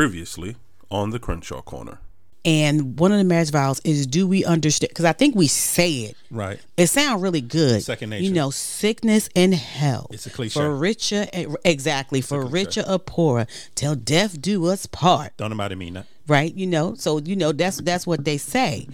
Previously on the Crenshaw Corner. And one of the marriage vows is do we understand? Because I think we say it. Right. It sounds really good. Second nature. You know, sickness and health. It's a cliche. For richer, exactly. For richer or poorer, till death do us part. Don't nobody mean that. Right. You know. So you know that's that's what they say.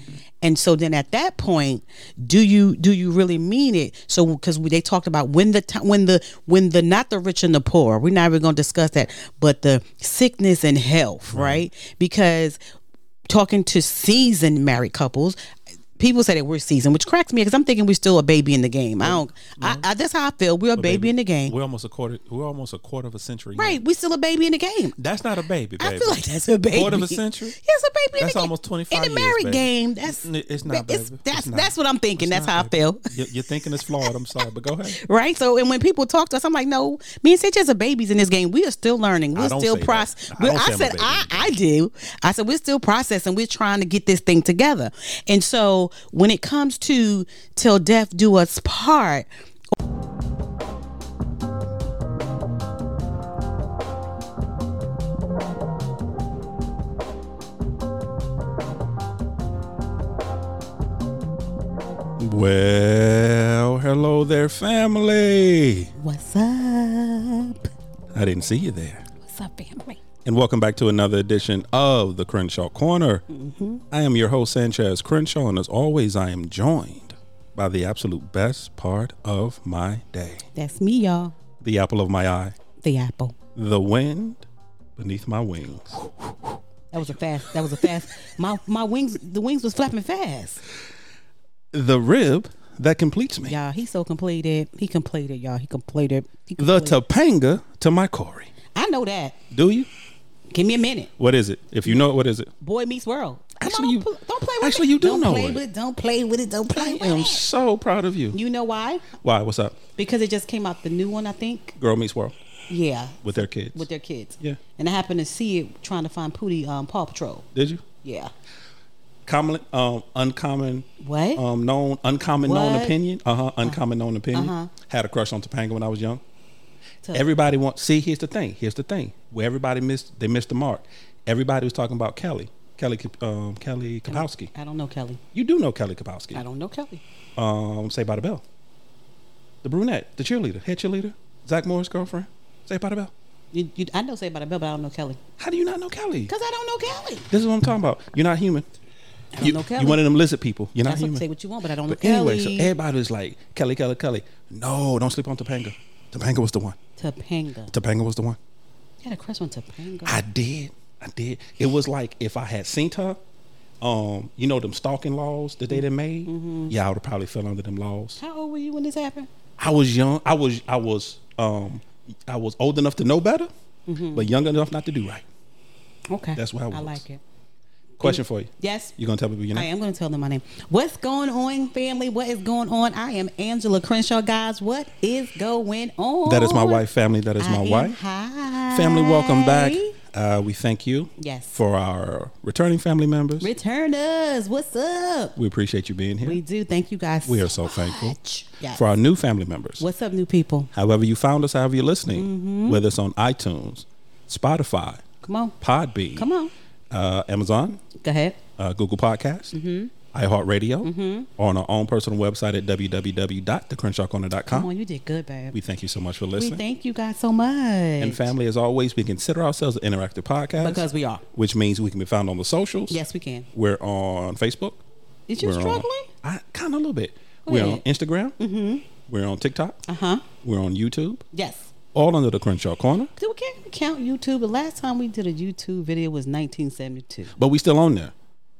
And so then at that point, do you do you really mean it? So because they talked about when the time when the when the not the rich and the poor. We're not even going to discuss that, but the sickness and health. Right. Because talking to seasoned married couples. People say that we're seasoned, which cracks me because I'm thinking we're still a baby in the game. I oh, don't. I, I, that's how I feel. We're a baby, in the game, We're almost a quarter. We're almost a quarter of a century. right? We're still a baby in the game. That's not a baby, baby. I feel like that's a baby. Quarter of a century? Yes, a baby. in That's the game. almost 25 in the married baby. game. That's it's not, It's, baby. that's It's not. that's what I'm thinking. It's that's how I baby. feel. Your, your thinking is flawed. I'm sorry, but go ahead. Right. So, and when people talk to us, I'm like, no, me and Sanchez are babies in this game. We are still learning. We're still processing. I I, a said, I, I do. I said, we're still processing. We're trying to get this thing together. And so, when it comes to till death do us part, Well, hello there, family. what's up? I didn't see you there. What's up, family? And welcome back to another edition of the Crenshaw Corner. Mm-hmm. I am your host, Sanchez Crenshaw, and as always, I am joined by the absolute best part of my day That's me, y'all. the apple of my eye, The apple. the wind beneath my wings. That was a fast. That was a fast. My my wings. The wings was flapping fast. the rib that completes me. Y'all, he's so completed. He completed, y'all. He completed. He The completed. Topanga to my Corey. I know that. Do you? Give me a minute. What is it? If you know it, what is it? Boy meets world. Come Actually, on, you- don't, don't play with actually, it. you do don't know play it. With it. Don't play with it. Don't play I with am so proud of you. You know why? Why? What's up? Because it just came out the new one. I think. Girl Meets World Yeah. with their kids. With their kids. Yeah. And I happened to see it trying to find Pootie um, Paw Patrol. Did you? Yeah. Common, um, uncommon, What? um, known, uncommon known opinion. Uh huh. Uncommon known opinion. Uh-huh. Had a crush on Topanga when I was young. So- Everybody wants. See, here's the thing. Here's the thing. Where everybody missed, they missed the mark. Everybody was talking about Kelly, Kelly, um, Kelly Kapowski. I don't know Kelly. You do know Kelly Kapowski. I don't know Kelly. Um, say by the bell. The brunette, the cheerleader, head cheerleader, Zack Morris girlfriend. Saved by the bell. You, you, I know Saved by the Bell, but I don't know Kelly. How do you not know Kelly? Because I don't know Kelly. This is what I'm talking about. You're not human. I don't You, know Kelly. you one of them lizard people. You're not That's human. say what you want, but I don't know But Kelly. anyway, so everybody was like, Kelly, Kelly, Kelly. No, don't sleep on Topanga. Topanga was the one. Topanga. Topanga was the one. You had a crush on Topanga. I did. I did. It was like if I had seen her, um, you know them stalking laws that they done made. Mm-hmm. Yeah, I would have probably fell under them laws. How old were you when this happened? I was young. I was. I was. Um, I was old enough to know better, but young enough not to do right. Okay. That's where I was. I like it. Question for you. Yes. You're gonna tell people your name? I am going to tell them my name. What's going on, family? What is going on? I am Angela Crenshaw, guys. What is going on? That is my wife. Family. That is I my wife. Hi. Family, welcome back. Uh, we thank you. Yes. For our returning family members, Return us. What's up? we appreciate you being here. We do. Thank you guys. We are so thankful. much. Yes. For our new family members, What's up, new people? however you found us, however you're listening, Mm-hmm. whether it's on iTunes, Spotify, Come on. Podbean, Come on. Uh, Amazon, Go ahead. uh, Google Podcasts, Mm-hmm. iHeartRadio, or on our own personal website at www.thecrenshawcorner.com. Come on. You did good, babe. We thank you so much for listening. We thank you guys so much. and family, as always, we consider ourselves an interactive podcast because we are. which means we can be found on the socials. Yes, we can. We're on Facebook. Is you We're on- struggling? I kind of a little bit. Go We're on. Instagram. Mm-hmm. We're on TikTok. Uh huh. We're on YouTube. Yes. All under the Crenshaw Corner. We can't count YouTube? The last time we did a YouTube video was 1972. But we still on there.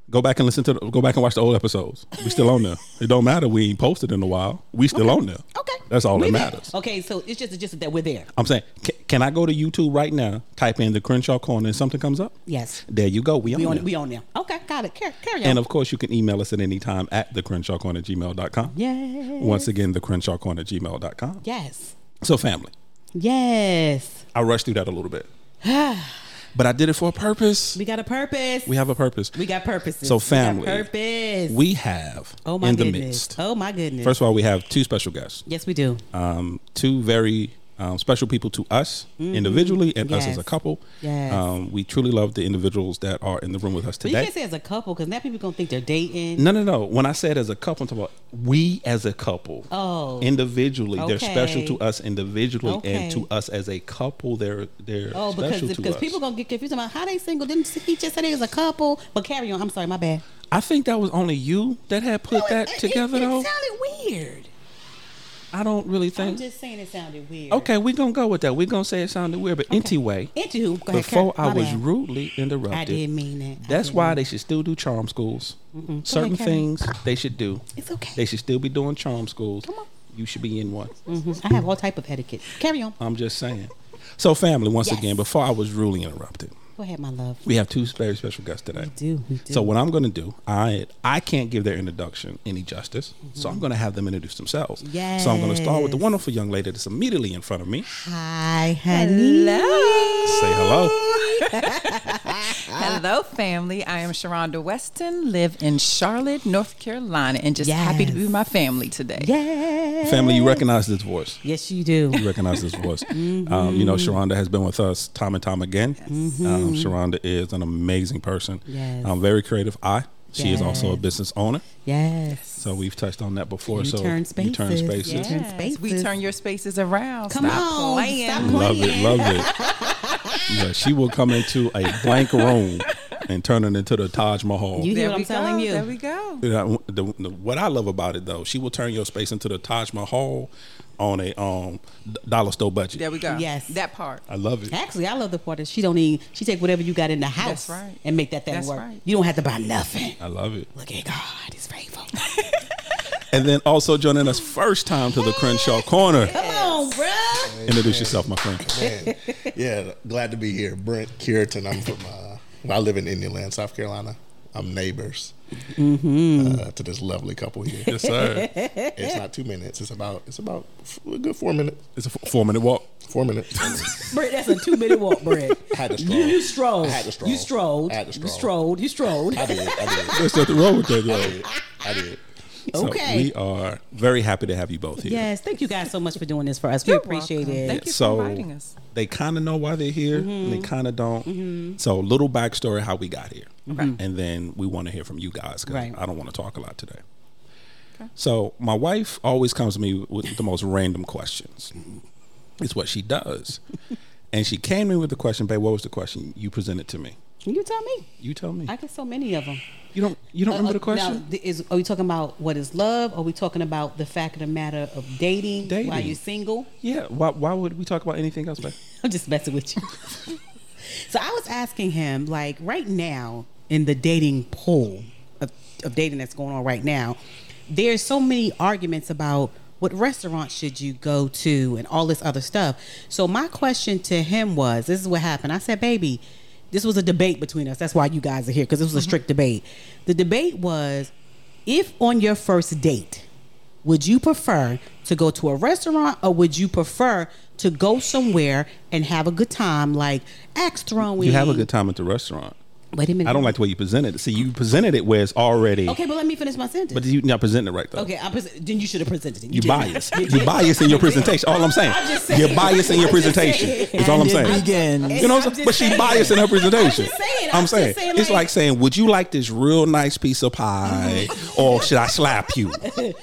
Go back and listen to. The, go back and watch the old episodes. We still on there. It don't matter. We ain't posted in a while. We still on there. Okay. That's all We that there. matters. Okay, so it's just just that we're there. I'm saying, can, can I go to YouTube right now? Type in the Crenshaw Corner and something comes up. Yes. There you go. We on, We on there. we on there. Okay, got it. Carry, carry on. and of course, you can email us at any time at the Crenshaw Corner gmail.com. yes. Once again, the Crenshaw Corner gmail.com. Yes. So, family, Yes. I rushed through that a little bit, but I did it for a purpose. We got a purpose. We have a purpose. We got purposes. So, We family, purpose. We have oh my in the goodness. midst. Oh my goodness. First of all, we have two special guests. yes, we do. um, two very um, special people to us individually and us as a Mm-hmm. Couple. Yes. Um, we truly love the individuals that are in the room with us But you can't say as a couple because now people gonna think they're dating. No, no, no. When I said as a couple, I'm talking about we as a couple. Oh. individually, they're special to us individually, and to us as a couple, they're they're Oh, because because us. people gonna get confused about how they single. Didn't he just say they was a couple? But carry on. I'm sorry, my bad. I think that was only you that had put that It- together, it, it though. sounded weird. I don't really think. I'm just saying it sounded weird. Okay, we're gonna go with that. We're gonna say it sounded weird, but anyway, Anywho, ahead. before I was bad. rudely interrupted, I didn't mean that. That's why mean they should still do charm schools. Certain Carry. things they should do. It's okay. They should still be doing charm schools. Come on. You should be in one. Mhm. I have all type of etiquette. Carry on. I'm just saying. So, family, once Yes. again, before I was rudely interrupted, Go ahead, my love. we have two very special guests today. We do. We do. So what I'm going to do, I I can't give their introduction any justice, so I'm mm-hmm. going to have them introduce themselves. So I'm going to start with the wonderful young lady that's immediately in front of me. Hi, honey. Say hello. Hello, family. I am Sharonda Weston, live in Charlotte, North Carolina, and just happy to be with my family today. Yeah. Family, you recognize this voice. Yes, you do. You recognize this voice. Um, you know, Sharonda has been with us time and time again. Um, Sharonda is an amazing person. Yes. Um, very creative eye. She is also a business owner. Yes. So we've touched on that before. You so turn you turn spaces. spaces. Yeah. Turn Yes, we turn your spaces around. Come Stop on, playing. stop Love it, playing. love it. yeah, she will come into a blank room and turn it into the Taj Mahal. You hear There what I'm telling go. you? There we go. You know, the, the- what I love about it though, she will turn your space into the Taj Mahal on a um dollar store budget. There we go. Yes. That part. I love it. Actually, I love the part that she don't even She take whatever you got in the house That's right. and make that thing That's work. right. You don't have to buy nothing. I love it. Look at God, He's faithful. And then also joining us first time to the Crenshaw Corner. Come on, bruh. Introduce yourself, my friend. Man, yeah, glad to be here. Brent Cureton. I'm from. Uh, I live in Indian Land, South Carolina. I'm neighbors uh, to this lovely couple here. Yes, sir. It's not two minutes. It's about. It's about a good four minutes. It's a f- four minute walk. Four minutes. Brent, that's a two minute walk, Brent. I had to stroll. You, you strolled. I had to stroll. You strolled. I had to You stroll. strolled. You strolled. I did. I did. There's nothing wrong with that, I did. I did. So Okay. we are very happy to have you both here. Yes, thank you guys so much for doing this for us. We You're appreciate welcome. it. Thank you So for inviting us. they kind of know why they're here, and Mm-hmm. they kind of don't. So little backstory how we got here, and then we want to hear from you guys because Right. I don't want to talk a lot today. Okay. So my wife always comes to me with the most random questions. It's what she does, and she came in with the question, "Babe, what was the question you presented to me?" You tell me. You tell me. I get so many of them. You don't. You don't uh, remember the uh, question? Now, is are we talking about what is love? Are we talking about the fact of the matter of dating, while Dating. you're single? yeah. Why? Why would we talk about anything else? Babe? I'm just messing with you. so I was asking him, like, right now in the dating pool of, of dating that's going on right now, there's so many arguments about what restaurant should you go to and all this other stuff. So my question to him was, this is what happened. I said, baby, this was a debate between us. That's why you guys are here because it was a mm-hmm. strict debate. The debate was, if on your first date would you prefer to go to a restaurant or would you prefer to go somewhere and have a good time like axe throwing You have a good time at the restaurant. Wait a minute I don't like the way you presented it. See, you presented it where it's already, okay but let me finish my sentence but you're not presenting it right though. okay I pres- then you should have presented it You didn't. bias. You bias in your presentation. All I'm saying. I'm just saying. You're biased in your presentation. Is all I'm saying. begins. You know, what I'm saying? but she's biased in her presentation. I'm saying. I'm saying. saying, it's like- like saying, "Would you like this real nice piece of pie, or should I slap you?"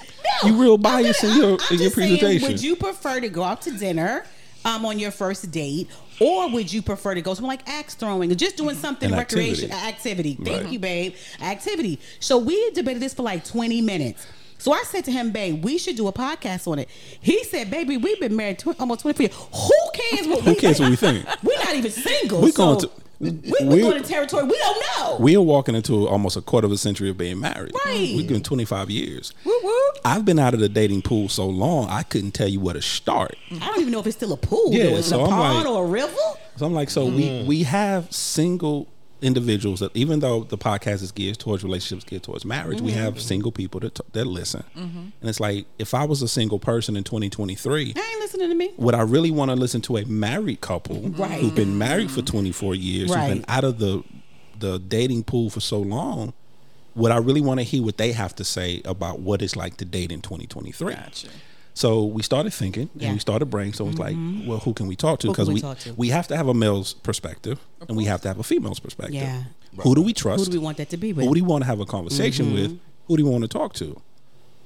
You real biased in your I'm in your just saying, presentation. would you prefer to go out to dinner um, on your first date, or would you prefer to go somewhere like axe throwing or just doing something An recreation activity. activity? Thank Right. you, babe. Activity. So we debated this for like 20 minutes. So I said to him, babe, we should do a podcast on it. He said, baby, we've been married tw- almost 24 years. Who cares what Who we cares think? what we think? We're not even single. We so going to- we, we- we going to territory we don't know. We are walking into almost a quarter of a century of being married. Right. We've been 25 years. Woo woo. I've been out of the dating pool so long, I couldn't tell you where to start. I don't even know if it's still a pool. Yeah, though. Is so it a I'm pond like- or a river? So I'm like, so we mm. we have single individuals that even though the podcast is geared towards relationships, geared towards marriage, we have mm-hmm. single people that t- that listen. Mm-hmm. And it's like, if I was a single person in 2023, I ain't listening to me. would I really want to listen to a married couple Right. who've been married for 24 years, who've been out of the the dating pool for so long? Would I really want to hear what they have to say about what it's like to date in 2023? Gotcha. So we started thinking Yeah. and we started brainstorming. So it's like, mm-hmm. well, who can we talk to? Because we we talk to? we have to have a male's perspective and we have to have a female's perspective. Yeah. Who do we trust? Who do we want that to be with? Who do we want to have a conversation with? Mm-hmm. Who do we want to talk to?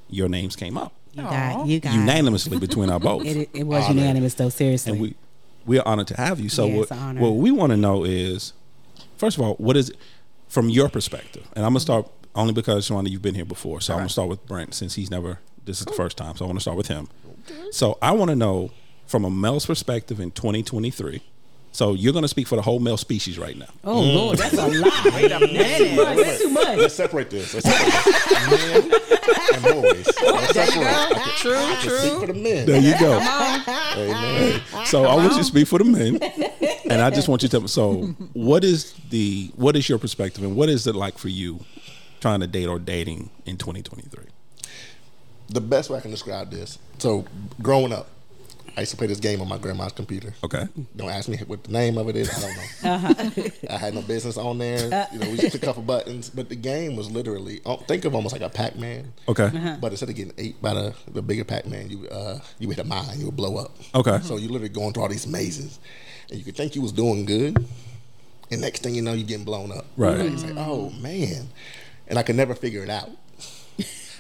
Your names came up you got, you got it. unanimously between our both. It, it was Honored. unanimous though. Seriously. and we we are honored to have you. So Yeah, what, it's an honor. what we want to know is, first of all, what is from your perspective? And I'm gonna start only because Sharonda, you've been here before, so I'm gonna start with Brent since he's never. This is the first time, so I want to start with him. So I want to know from a male's perspective in 2023. So you're gonna speak for the whole male species right now. oh mm. Lord, that's a lot. Wait a minute. That's too much. Let's separate this. Let's separate this. men and boys. Let's separate. go. I can, True, I can true. speak for the men. There you go. Amen. So I want you to speak for the men, and I just want you to tell me. So, what is the what is your perspective, and what is it like for you trying to date or dating in 2023? The best way I can describe this. So, growing up, I used to play this game on my grandma's computer. Okay. Don't ask me what the name of it is. I don't know. Uh-huh. I had no business on there. Uh. You know, we just a couple buttons, but the game was literally oh, think of almost like a Pac Man. Okay. Uh-huh. But instead of getting ate by the, the bigger Pac Man, you uh you hit a mine, you would blow up. Okay. So you literally going through all these mazes, and you could think you was doing good, and next thing you know, you're getting blown up. Right. It's like, oh man, and I could never figure it out.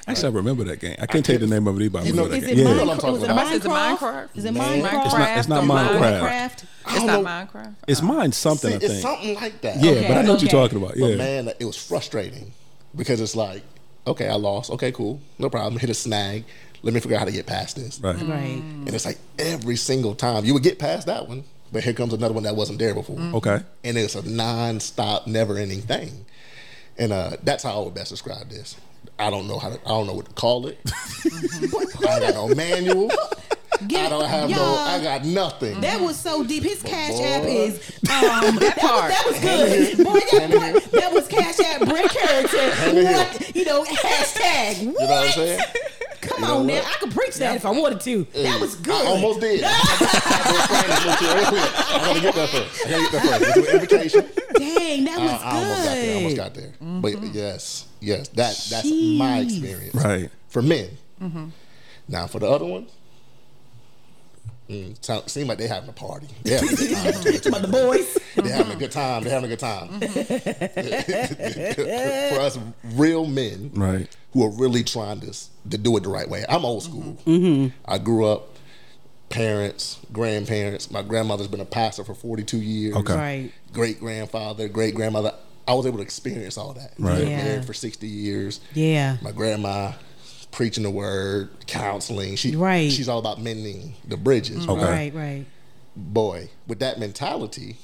I actually, I remember that game. I can't tell you the name of it either. but I You remember know- that Is it game. You know Yeah. what I'm talking about. Is it Minecraft? Is it Minecraft? It's not- it's not Minecraft. Minecraft? It's don't. Minecraft. It's mine something, See, I it's think. something like that. Yeah, Okay, but I know what you're talking about. But Yeah. man, it was frustrating because it's like, okay, I lost. Okay, cool, no problem. Hit a snag. Let me figure out how to get past this. Right. Right. And it's like every single time you would get past that one, but here comes another one that wasn't there before. Okay. And it's a non-stop, never-ending thing. And uh, that's how I would best describe this. I don't know how to. I don't know what to call it. I got no manual. Get, I don't have no. I got nothing. That was so deep. His cash boy. app is um, that, part. Was, that was good. Boy, that, boy, that was cash app Brent Carrington. What you know? Hashtag. You know what I'm saying? Come You on what? now. I could preach that if I wanted to. That was good. I almost did. I was trying to get you earlier. I gotta get that first. I gotta get that first. Let's do an. Dang, that was I, I almost got there. I almost got there. Mm-hmm. But yes, yes, that that's my experience. Right. For men. Mm-hmm. Now for the other ones, mm, sound, seem like they having a party. They having a good time. Talking about the boys. They're having a good time. They're having a good time. Mm-hmm. For us real men Right. Who are really trying to, to do it the right way. I'm old school. Mm-hmm. Mm-hmm. I grew up, parents, grandparents. My grandmother's been a pastor for 42 years. Okay. Right. Great grandfather, great grandmother. I was able to experience all that. Right. Yeah. Married for 60 years. Yeah. My grandma preaching the word, counseling. She, Right. She's all about mending the bridges. Mm-hmm. Okay. Right. Right. boy, with that mentality,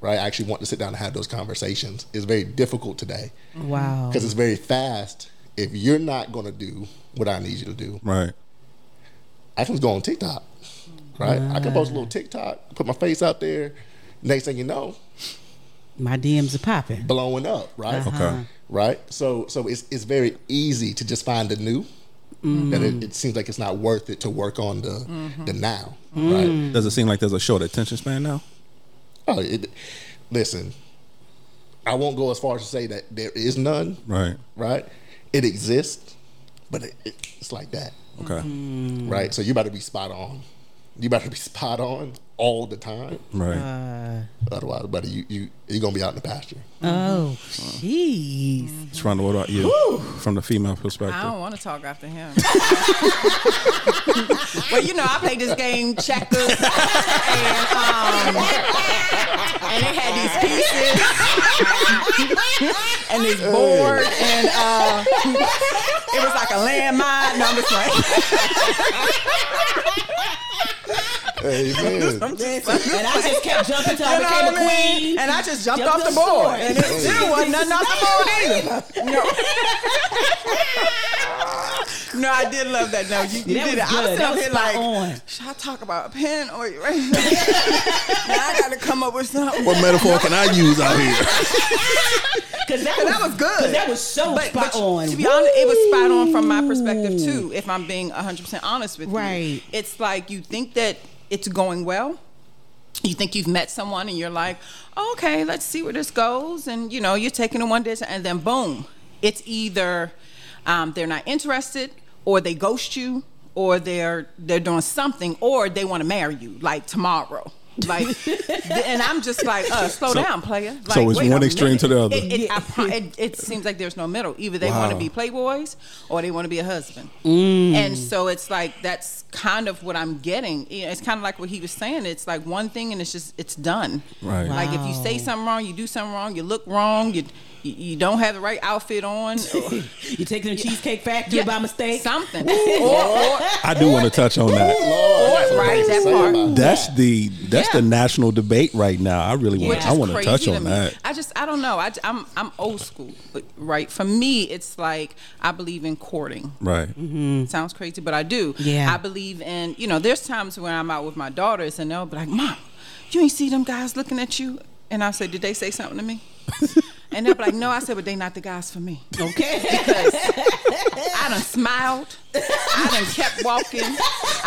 right, I actually want to sit down and have those conversations. It's very difficult today Wow. because it's very fast. If you're not going to do what I need you to do, Right. I can just go on TikTok, right? I can post a little TikTok, put my face out there. Next thing you know, My DMs are popping. blowing up, right? Uh-huh. Okay. Right. So, so it's it's very easy to just find the new. That it, it seems like it's not worth it to work on the the now, right? Does it seem like there's a short attention span now? Oh, it, listen, I won't go as far as to say that there is none, Right. right? It exists, but it, it, it's like that, Okay. right? So you better be spot on. You better be spot on all the time. Right. Uh, Otherwise, buddy, you you you're gonna be out in the pasture. oh, jeez. Sharonda, what about you? From the female perspective. I don't want to talk after him. well, you know, I played this game checkers, and um, and it had these pieces and this board, and uh, it was like a landmine. No, I'm just Amen. And I just kept jumping till I You became what a I mean? queen. And I just jumped Jumped off the board. board. And it still wasn't nothing off the board either. No. no, I did love that. No, you, you That did was it. I was good. Sitting was here like, on. should I talk about a pen or now I got to come up with something. What metaphor can I use out here? Because that, that was good. 'cause that was so But, spot but on. to be honest, it was spot on from my perspective too. If I'm being 100 percent honest with Right. you, it's like you think that it's going well. You think you've met someone and you're like, oh, okay, let's see where this goes, and you know you're taking it one day, and then boom, it's either um, they're not interested, or they ghost you, or they're they're doing something, or they want to marry you like tomorrow. Like, and I'm just like, uh, slow So- down, player. Like, so it's one extreme minute. to the other. It, it, I it, it seems like there's no middle. Either they want to be playboys or they want to be a husband. Mm. And so it's like that's kind of what I'm getting. It's kind of like what he was saying. It's like one thing and it's just it's done. Right. Like if you say something wrong, you do something wrong, you look wrong, you you, you don't have the right outfit on. or- You taking the cheesecake factory Yeah, by mistake? Something. or, or, I do want to touch on that. Lord, that's right, that part. That's the that's Yeah. the national debate right now. I really want which I want to touch on me. that. I just I don't know. I, am I'm old school, but right? For me, it's like I believe in courting. Right. Mm-hmm. Sounds crazy, but I do. Yeah. I believe in you know. There's times when I'm out with my daughters and they'll be like, "Mom, you ain't see them guys looking at you," and I say, "Did they say something to me?" and they'll be like, "No," I said, "But they not the guys for me." Okay. Because I done smiled. I done kept walking.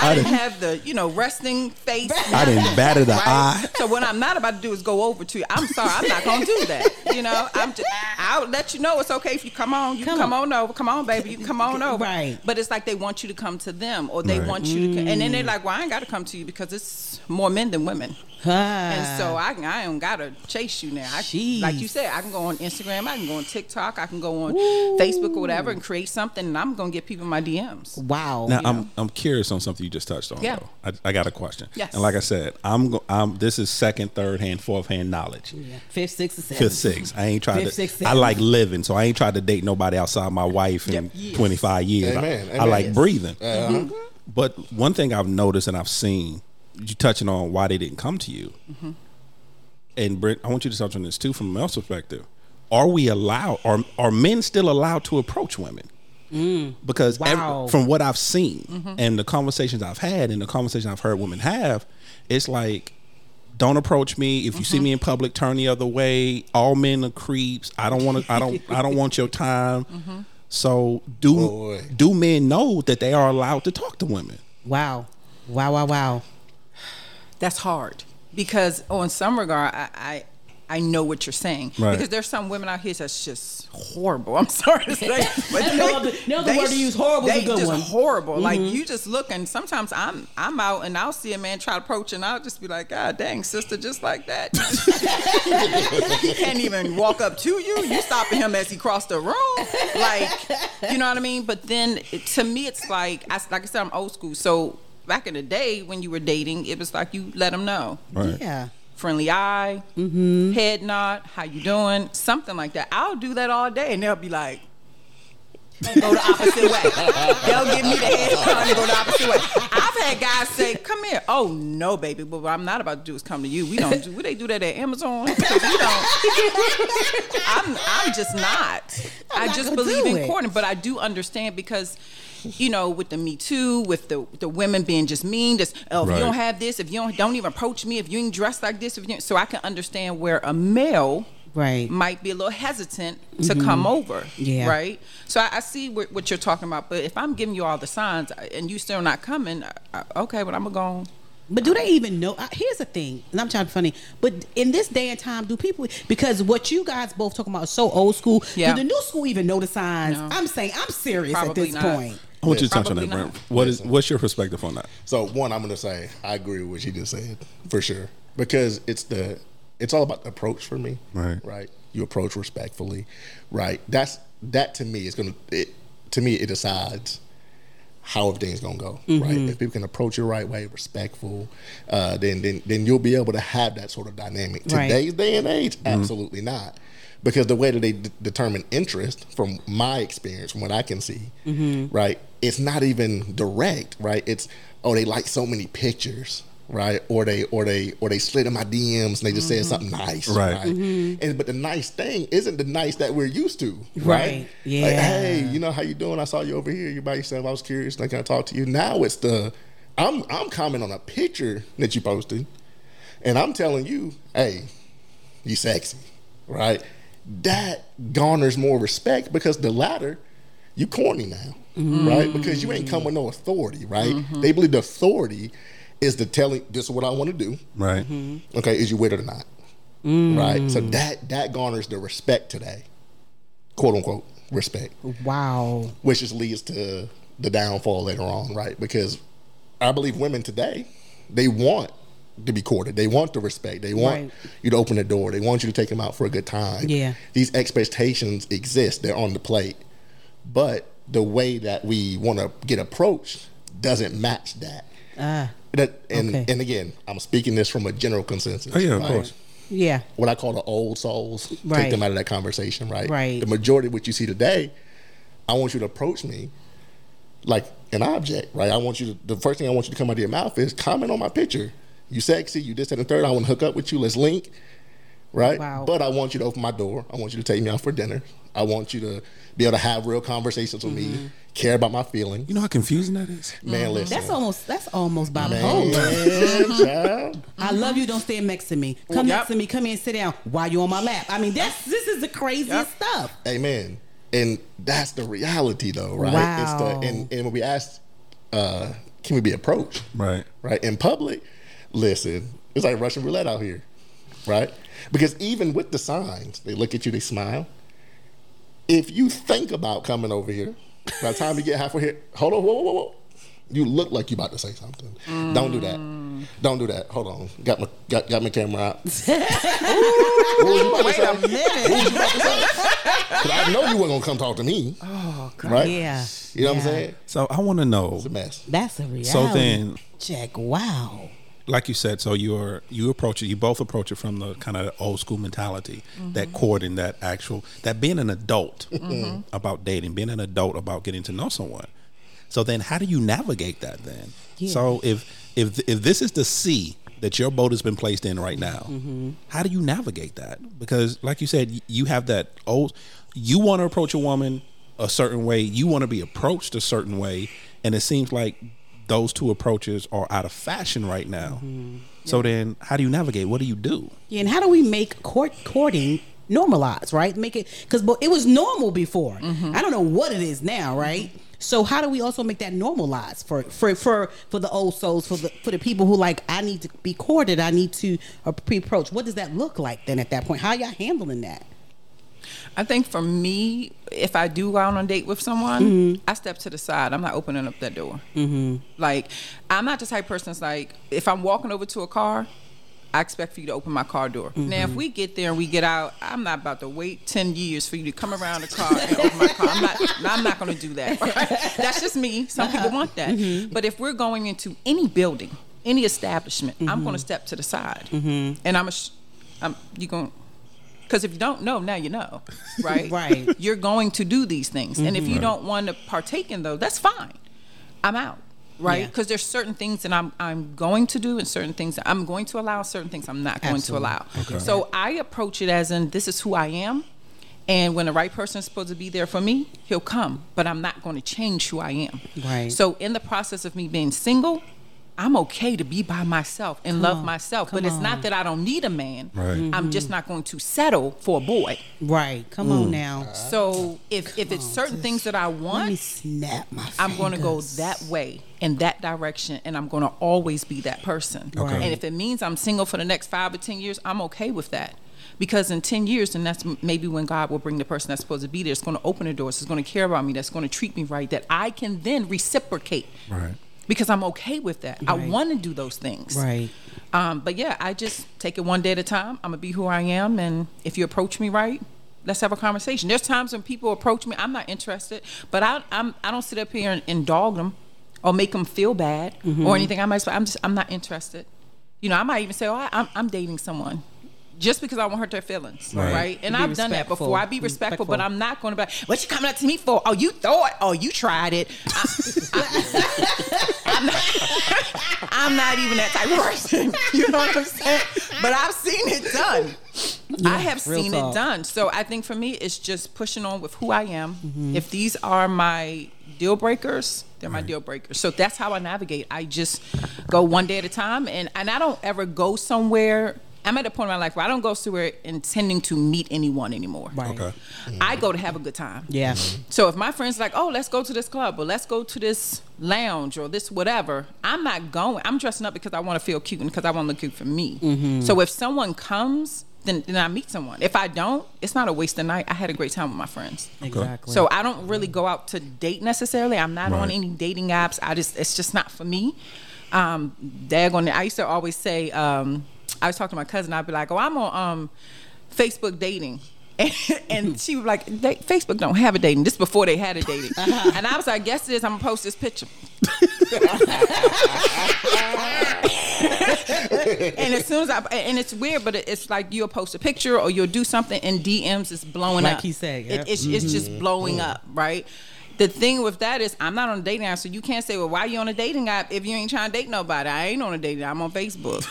I, didn't have the, you know, resting face. I didn't batted an eye. So what I'm not about to do is go over to you. I'm sorry, I'm not gonna do that. You know, I'm just I'll let you know it's okay if you come on. You Come come on. on over. Come on, baby. You can come on over. Right. But it's like they want you to come to them or they Right. want you to come, and then Mm. they're like, Well, I ain't gotta come to you because it's more men than women. Ah. And so I I don't gotta chase you now. I, like you said, I can go on Instagram, I can go on TikTok, I can go on Facebook or whatever and create something, and I'm gonna get people my DMs. wow. Now I'm know. I'm curious on something you just touched on. Yeah. Though. I, I got a question. Yes. And like I said, I'm go, I'm this is second, third hand, fourth hand knowledge. Yeah. Fifth, sixth, and seventh. Fifth, sixth. I ain't tried Fifth, to. sixth, I like living, so I ain't tried to date nobody outside my wife in Yep. Yes. 25 years. I- Amen, I, like Yes. breathing. Uh-huh. But one thing I've noticed and I've seen, you touching on why they didn't come to you, Mm-hmm. and Brent, I want you to touch on this too from a male's perspective. Are we allowed? Are are men still allowed to approach women? Mm. Because every- from what I've seen mm-hmm. and the conversations I've had and the conversations I've heard women have, it's like, don't approach me. If you see mm-hmm. me in public, turn the other way. All men are creeps. I don't want to. I don't. I don't want your time. Mm-hmm. So do Boy. do men know that they are allowed to talk to women? Wow. Wow, wow, wow. That's hard because on some regard, I, I I know what you're saying Right. because there's some women out here that's just horrible. I'm sorry to say, but No other- no other word to use. Horrible is a They good just one. horrible. Like Mm-hmm. you just look and sometimes I'm I'm out and I'll see a man try to approach and I'll just be like, God dang, sister, just like that. he can't even walk up to you. You stopping him as he crossed the room, like you know what I mean. But then it, to me, it's like I like I said, I'm old school. So back in the day when you were dating, it was like you let them know Right. Yeah. Friendly eye, mm-hmm. head nod, how you doing, something like that. I'll do that all day, and they'll be like, go the opposite way. They'll give me the head nod and go the opposite way. I've had guys say, "Come here." Oh no, baby, but what I'm not about to do is come to you. We don't do. They do that at Amazon. we don't. I'm. I'm just not. i not just gonna believe in courting, but I do understand because. You know, with the Me Too, with the the women being just mean, just oh, if Right. you don't have this, if you don't don't even approach me, if you ain't dressed like this, if you so I can understand where a male Right. might be a little hesitant to come over. Mm-hmm. Yeah. Right. So I, I see what, what you're talking about, but if I'm giving you all the signs and you still not coming, I, I- okay, but I'm gonna go. On. But do they even know? uh, Here's the thing, and I'm trying to be funny. But in this day and time, do people because what you guys both talking about is so old school? Yeah. Do the new school even know the signs? No. I'm saying I'm serious Probably at this not. point. I want you to touch on Probably that, Brent. not. What is what's your perspective on that? So one, I'm gonna say I agree with what she just said for sure because it's the it's all about the approach for me. Right. Right. You approach respectfully. Right. That's that to me is gonna it to me it decides how everything's gonna go. Right. Mm-hmm. If people can approach you the right way, respectful, uh, then then then you'll be able to have that sort of dynamic. Right. Today's day and age, mm-hmm. absolutely not. Because the way that they d- determine interest, from my experience, from what I can see, mm-hmm. right, it's not even direct, right? It's oh they like so many pictures, right, or they or they or they slid in my DMs and they just said mm-hmm. something nice, Right. right? Mm-hmm. And but the nice thing isn't the nice that we're used to, Right. right? Like, Yeah. hey, you know how you doing? I saw you over here. You by yourself. I was curious. Like, can I talk to you? Now it's the I'm I'm commenting on a picture that you posted, and I'm telling you, hey, you sexy, right? That garners more respect because the latter, you corny now, right? Because you ain't come with no authority, right? Mm-hmm. They believe the authority is the telling. This is what I want to do. Right. Mm-hmm. Okay, is you with it or not? Right. So mm. that that garners the respect today, quote unquote respect, Wow. which just leads to the downfall later on, right? Because I believe women today they want to be courted. They want the respect. They want Right. you to open the door. They want you to take them out for a good time. Yeah. These expectations exist. They're on the plate. But the way that we want to get approached doesn't match that. Ah, That and Okay. and again, I'm speaking this from a general consensus. Oh yeah, of right? course. yeah. What I call the old souls, Right. take them out of that conversation, right? Right. The majority of what you see today, I want you to approach me like an object, right? I want you to. The first thing I want you to come out of your mouth is comment on my picture. You sexy. You this that, and the third. I want to hook up with you. Let's link, right? Wow. But I want you to open my door. I want you to take me out for dinner. I want you to be able to have real conversations with Mm-hmm. me. Care about my feelings. You know how confusing that is. Man, listen. That's almost that's almost bipolar. Man, child. I love you. Don't stand next to me. Come Yep. next to me. Come here and sit down while you on my lap. I mean, that's this is the craziest Yep. stuff. Amen. And that's the reality, though, right? Wow. It's the and, and when we ask, uh, can we be approached, Right. right, in public? Listen, it's like Russian roulette out here, right? Because even with the signs, they look at you, they smile. If you think about coming over here, by the time you get halfway here, hold on, whoa, whoa, whoa, whoa. You look like you about to say something. Don't do that. Mm. Don't do that. Hold on. Got my got, got my camera out. what was you about to Wait a minute. What was you about to say? 'Cause I know you weren't gonna come talk to me. Oh, right? Yeah. You know what I'm saying? So I want to know. It's a mess. That's a reality. So then, check. Wow. Like you said, so you're you approach it. You both approach it from the kind of old school mentality, mm-hmm. that courting, that actual, that being an adult mm-hmm. about dating, being an adult about getting to know someone. So then, how do you navigate that then? Yeah. So if if if this is the sea that your boat has been placed in right now, mm-hmm. how do you navigate that? Because, like you said, you have that old. You want to approach a woman a certain way. You want to be approached a certain way, and it seems like those two approaches are out of fashion right now. So then, how do you navigate? What do you do? Yeah, and how do we make court courting normalized, right? Make it because it was normal before. Mm-hmm. I don't know what it is now, right? So how do we also make that normalized for for for for the old souls for the for the people who like I need to be courted, I need to uh, be approached. What does that look like then at that point? How y'all handling that? I think for me, if I do go out on a date with someone, Mm-hmm. I step to the side. I'm not opening up that door. Mm-hmm. Like, I'm not the type of person that's like, if I'm walking over to a car, I expect for you to open my car door. Now, Mm-hmm. if we get there and we get out, I'm not about to wait 10 years for you to come around the car and open my car. I'm not, I'm not going to do that. right? That's just me. Some people want that. Mm-hmm. But if we're going into any building, any establishment, I'm Mm-hmm. going to step to the side. And I'm a, sh- I'm, you going because if you don't know, now you know, right? Right. Mm-hmm. You're going to do these things, and if you don't want to partake in those, that's fine. I'm out, right? Yeah. Because there's certain things that I'm I'm going to do, and certain things that I'm going to allow, certain things I'm not going Absolutely. to allow. Okay. So I approach it as in this is who I am. And when the right person is supposed to be there for me, he'll come. But I'm not going to change who I am. Right. So in the process of me being single, I'm okay to be by myself and love on. myself. Come but it's on. not that I don't need a man. Right. I'm just mm-hmm. not going to settle for a boy. Right. Come on mm. now. So if if it's certain things that I Let me want, snap my. I'm going to go that way in that direction, and I'm going to always be that person. Okay. And if it means I'm single for the next five or ten years, I'm okay with that. Because in 10 years, and that's maybe when God will bring the person that's supposed to be there, it's going to open the doors, it's going to care about me, that's going to treat me right, that I can then reciprocate. Right. Because I'm okay with that. I want to do those things. Right. Um, but yeah, I just take it one day at a time. I'm gonna be who I am, and if you approach me right, let's have a conversation. There's times when people approach me, I'm not interested, but I I'm I don't sit up here and, and dog them or make them feel bad Mm-hmm. or anything. I might say I'm just I'm not interested. You know, I might even say, oh, I, I'm I'm dating someone. Just because I won't hurt their feelings, Right. right? And Be I've done that before. I be respectful, but I'm not going to be. What you coming up to me for? Oh, you thought? Oh, you tried it. I'm not, I'm not even that type of person. You know what I'm saying? But I've seen it done. I have seen talk. it done. So I think for me, it's just pushing on with who I am. Mm-hmm. If these are my deal breakers, they're my deal breakers. So that's how I navigate. I just go one day at a time, and and I don't ever go somewhere. I'm at a point in my life where I don't go somewhere intending to meet anyone anymore. Right. Okay. I go to have a good time. Yeah. So if my friends like, oh, let's go to this club or let's go to this lounge or this whatever, I'm not going. I'm dressing up because I want to feel cute and because I want to look cute for me. Mm-hmm. So if someone comes, then, then I meet someone. If I don't, it's not a waste of night. I had a great time with my friends. Exactly. So I don't really go out to date necessarily. I'm not on any dating apps. I just it's just not for me. Um, daggone it. I used to always say, um, I was talking to my cousin. I'd be like, "Oh, I'm on um, Facebook dating." and hmm. she was like, they, Facebook don't have a dating. This before they had a dating. Uh-huh. And I was like, guess it is. I'm gonna post this picture. and as soon as I and it's weird, but it's like you'll post a picture or you'll do something and DMs is blowing Like up. he said, It- yeah. it's it's just mm-hmm. blowing mm-hmm. up, right? The thing with that is I'm not on a dating app, so you can't say, "Well, why are you on a dating app if you ain't trying to date nobody?" I ain't on a dating. app. I'm on Facebook.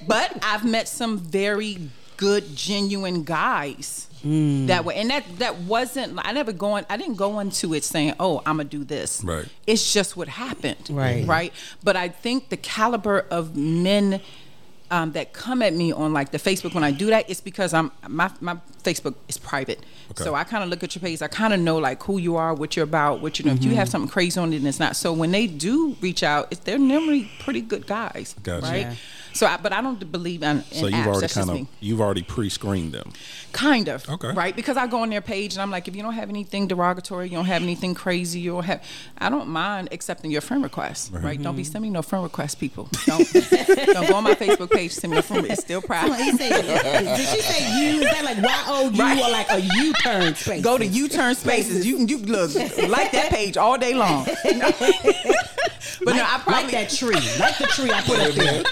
but I've met some very good, genuine guys Mm. that way, and that that wasn't. I never going. I didn't go into it saying, "Oh, I'm gonna do this." Right. It's just what happened. Right. Right. But I think the caliber of men. Um, that come at me on like the Facebook when I do that, it's because I'm my my Facebook is private, Okay. so I kind of look at your page. I kind of know like who you are, what you're about, what you know. If you have Mm-hmm. something crazy on it, and it's not. So when they do reach out, it's, they're normally pretty good guys, Gotcha. right? Yeah. So, I, but I don't believe in, in So you've apps. already kind of me. you've already pre-screened them. Kind of. Okay. Right? Because I go on their page and I'm like, if you don't have anything derogatory, you don't have anything crazy, you don't have I don't mind accepting your friend request. Right? Don't be Mm-hmm. sending me no friend request, people. Don't don't go on my Facebook page, send me a friend request. It's still Come on, private. he said, did she say you? Is that like Y O U or like a U turn space? Go to U-turn spaces. You can you look like that page all day long. but no, I probably like that tree, like the tree I put up there.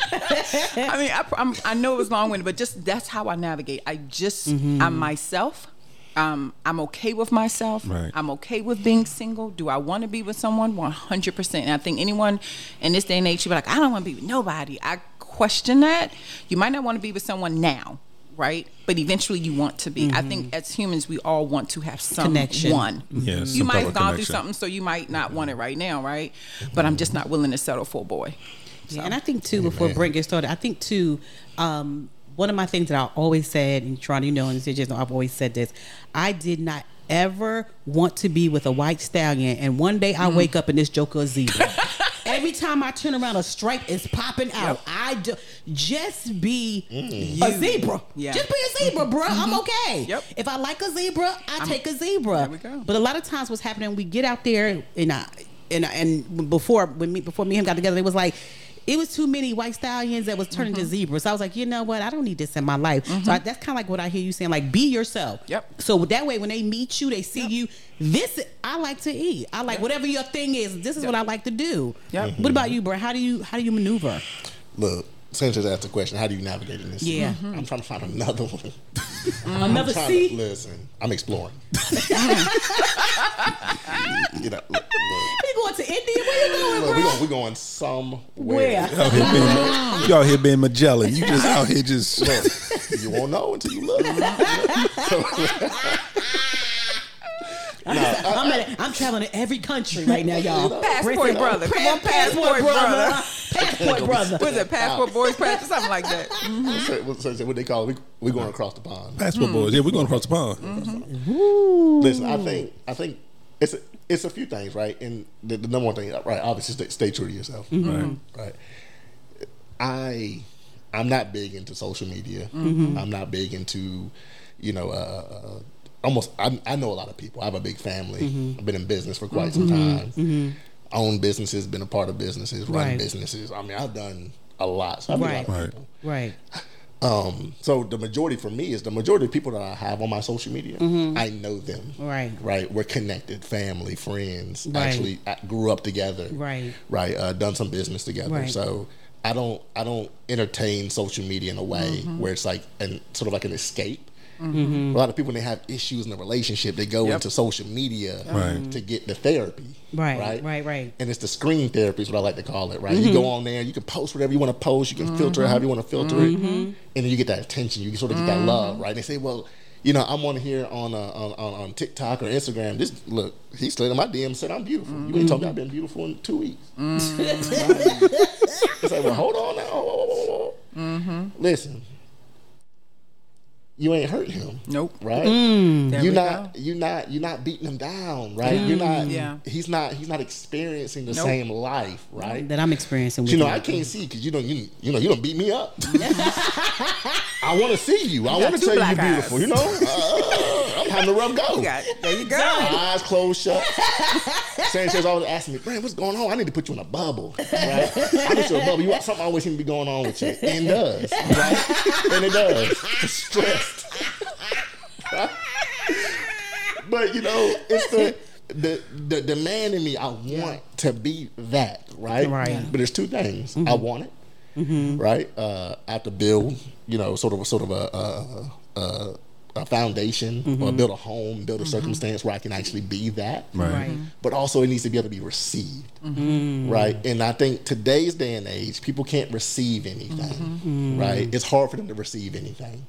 I mean, I, I'm, I know it was long winded, but just that's how I navigate. I just, I'm myself. Um, I'm okay with myself. Right. I'm okay with being single. Do I want to be with someone? 100%. And I think anyone in this day and age should be like, I don't want to be with nobody. I question that. You might not want to be with someone now, right? But eventually you want to be. I think as humans, we all want to have some Connection. one. Yeah, You some might have gone through something, so you might not want it right now, right? But I'm just not willing to settle for a boy. Yeah, and I think too, before Brent gets started, I think too, um, one of my things that I always said, and trying you know, and you just know, I've always said this, I did not ever want to be with a white stallion, and one day I mm. wake up and this joker a zebra. Every time I turn around, a stripe is popping out. I do, just be mm. a zebra. Yeah. Just be a zebra, bro. I'm mm-hmm. okay. Yep. If I like a zebra, I take a zebra. There we go. But a lot of times, what's happening, we get out there and I, and and before when me before me and him got together, it was like. It was too many white stallions that was turning to Mm-hmm. zebras. So I was like, you know what? I don't need this in my life. So I, that's kind of like what I hear you saying, like, be yourself. Yep. So that way, when they meet you, they see you. This I like to eat. I like whatever your thing is. This is what I like to do. Yep. What about you, bro? How do you how do you maneuver? Look, since just asked the question, how do you navigate in this? Yeah. Mm-hmm. I'm trying to find another one. Another I'm trying C. to listen. I'm exploring. you know, look, look, You going to India? Where you going, look, bro? we going we going somewhere. Where? Out here being, y'all here being Magellan. You just out here just. Look, you won't know until you look. I'm, at, I'm traveling to every country right now, y'all. Passport brother. Come on, passport brother. Passport brother. What is it? Passport boys passport, something like that. Mm-hmm. so, so, so what they call it? We we going across the pond. Passport boys. Yeah, we're going across the pond. Mm-hmm. Listen, I think I think it's a, it's a few things, right? And the, the number one thing, right? Obviously, stay, stay true to yourself, mm-hmm. Right. right? I I'm not big into social media. I'm not big into you know. Uh, uh, uh Almost, I, I know a lot of people. I have a big family. I've been in business for quite some time. Own businesses, been a part of businesses, run Right. businesses. I mean, I've done a lot. So I've a lot Right. people. Right. Um, so the majority for me is the majority of people that I have on my social media. I know them. Mm-hmm. Right. Right. We're connected, family, friends. Right. Actually, I grew up together. Right. Right. Uh, done some business together. Right. So I don't I don't entertain social media in a way Mm-hmm. where it's like and sort of like an escape. Mm-hmm. A lot of people when they have issues in a relationship, they go Yep. into social media Right. to get the therapy. Right, Right. right, right. And it's the screen therapy is what I like to call it. Right. You go mm-hmm. on there, you can post whatever you want to post. You can filter it however you want to filter it, mm-hmm. and then you get that attention. You sort of get that love. Right. And they say, well. You know, I'm on here on, uh, on on on TikTok or Instagram. This look, he slid in my DM said I'm beautiful. You ain't told me I've been beautiful in two weeks. it's like, well, hold on now. Whoa. Listen, you ain't hurt him. Nope. Right? There You're not go. you're not you're not beating him down, right? You're not Yeah. he's not he's not experiencing the Nope. same life, right? that I'm experiencing. With you know, you. I can't see because you don't you, you know you don't beat me up. I want to see you. I want to tell you you're beautiful. eyes. You know, uh, I'm having a rough go. You got. There you go. Eyes closed shut. Sanchez always asking me, Brent, what's going on? I need to put you in a bubble. Right? I need you in a bubble. You want something always seems to be going on with you. And it does. Right? And it does. Stressed. Right? But you know, it's the the, the the man in me. I want to be that, right? Right. But there's two things. I want it, right? Uh, I have to build, you know, sort of a sort of a a, a, a foundation or mm-hmm. build a home, build a mm-hmm. circumstance where I can actually be that. Right. Right. But also, it needs to be able to be received, mm-hmm. right? And I think today's day and age, people can't receive anything, right? It's hard for them to receive anything,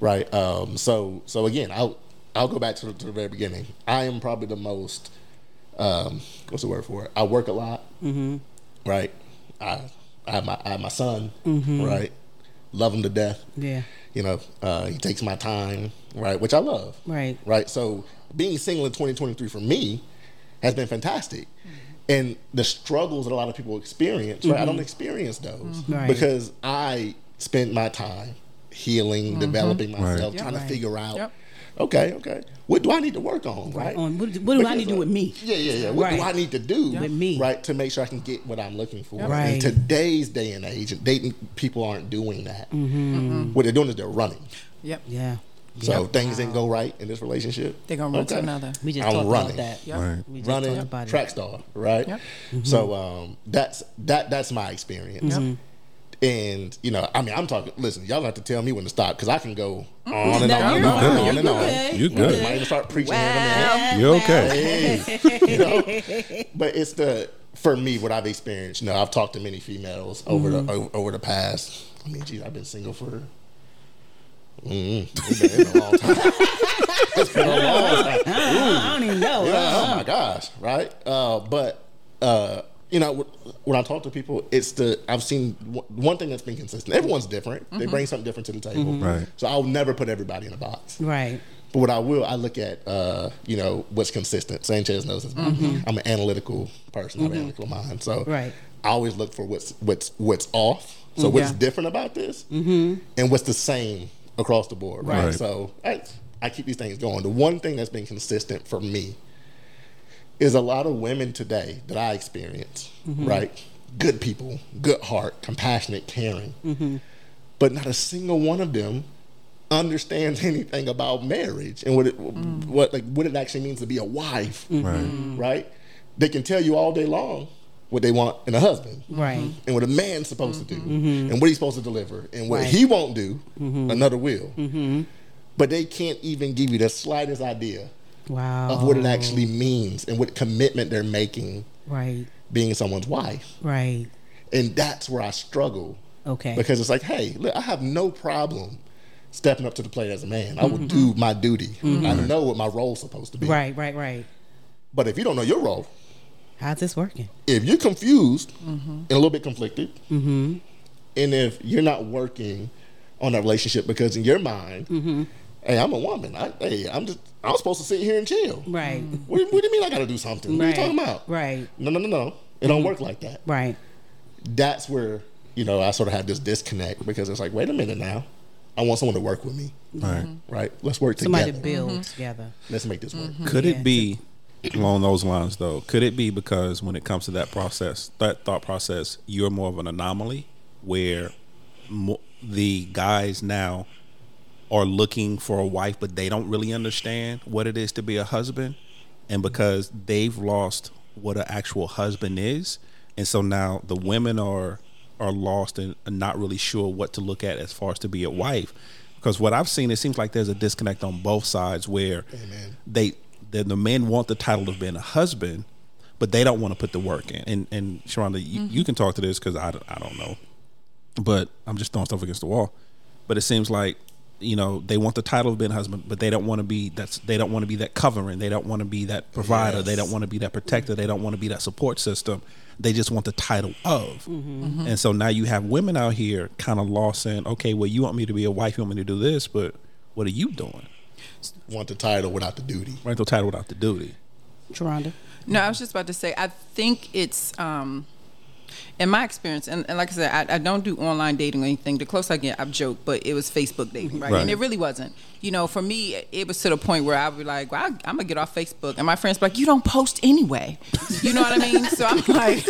right? Um, so, so again, I'll I'll go back to the, to the very beginning. I am probably the most um, what's the word for it? I work a lot, right? I I have my I have my son, right? Love him to death. Yeah. You know, uh, he takes my time, right? Which I love, Right. Right. So being single in 2023 for me has been fantastic. Mm-hmm. And the struggles that a lot of people experience, right? I don't mm-hmm. experience those mm-hmm. Right. because I spent my time healing, developing myself, Right. trying Right. to figure out, Yep. Okay, okay, what do I need to work on, right? On what, what do I need to do with me? Yeah, yeah, yeah. What do I need to do With me. right, to make sure I can get what I'm looking for? Right. In today's day and age, dating people aren't doing that. Mm-hmm. What they're doing is they're running. Yep. Yeah. So things didn't go right in this relationship. They're gonna run to another. We just I'm talked running. about that. Yep. Right. We just running talked about track it. star, right? Yep. So um, that's that that's my experience. And you know, I mean, I'm talking. Listen, y'all have to tell me when to stop because I can go on and No, on and you're on good. and on and You're on. good. You good. I might even start preaching here in a You okay? Hey, you know? But it's the for me what I've experienced. You know, I've talked to many females over the over, over the past. I mean, geez, I've been single for. Mm, it's been, a long time. it's been a long time. I don't even know. Yeah, oh my gosh, right? Uh, but uh, you know, when I talk to people, it's the I've seen one- thing that's been consistent. Everyone's different; they mm-hmm. bring something different to the table. Mm-hmm. Right. So I'll never put everybody in a box. Right. But what I will, I look at, uh, you know, what's consistent. Sanchez knows this. Mm-hmm. I'm an analytical person. I have an analytical mind. So Right. I always look for what's what's what's off. So what's Yeah. different about this, and what's the same across the board. Right. Right. So I, I keep these things going. The one thing that's been consistent for me is a lot of women today that I experience. Mm-hmm. Right. Good people, good heart, compassionate, caring. Mm-hmm. But not a single one of them understands anything about marriage and what it mm. what like what it actually means to be a wife, mm-hmm. Right. right? They can tell you all day long what they want in a husband, Right. and what a man's supposed to do, and what he's supposed to deliver, and what Right. he won't do, another will. But they can't even give you the slightest idea Wow. of what it actually means and what commitment they're making Right. being someone's wife. Right. And that's where I struggle Okay. because it's like, hey, look, I have no problem stepping up to the plate as a man. I will mm-hmm. do my duty. Mm-hmm. I know what my role's supposed to be. right. Right. Right. But if you don't know your role, How's this working? if you're confused mm-hmm. and a little bit conflicted, and if you're not working on that relationship because in your mind, hey, I'm a woman. I, hey, I'm just I'm supposed to sit here and chill. Right. Mm-hmm. What, do- what do you mean I got to do something? What are you Right. talking about? Right. No, no, no, no. It don't mm. work like that. Right. That's where you know I sort of had this disconnect because it's like, wait a minute now, I want someone to work with me. Right. Mm-hmm. Right? Let's work Somebody together. Somebody to build mm-hmm. together. Let's make this work. Could Yeah. it be along those lines though? Could it be because when it comes to that process, that thought process, you're more of an anomaly where mo- the guys now are looking for a wife, but they don't really understand what it is to be a husband, and because they've lost what an actual husband is, and so now the women are are lost and and not really sure what to look at as far as to be a wife. Because what I've seen, it seems like there's a disconnect on both sides where Amen. they the, the men want the title of being a husband, but they don't want to put the work in. And and Sharonda, you, mm-hmm. you can talk to this because I, I don't know, but I'm just throwing stuff against the wall. But it seems like you know they want the title of being husband, but they don't want to be that's they don't want to be that covering. They don't want to be that provider. They don't want to be that protector. They don't want to be that support system. They just want the title of. Mm-hmm. And so now you have women out here kind of lost saying, okay, well you want me to be a wife, you want me to do this, but What are you doing? Want the title without the duty. Want the title without the duty. Sharonda. No, I was just about to say. I think it's um, in my experience, and, and like I said, I, I don't do online dating or anything. The closer I get, I've joked, but it was Facebook dating, right? Right. And it really wasn't. You know, for me, it was to the point where I would be like, well, I, I'm gonna get off Facebook, and my friends be like, you don't post anyway. You know what I mean? So I'm like,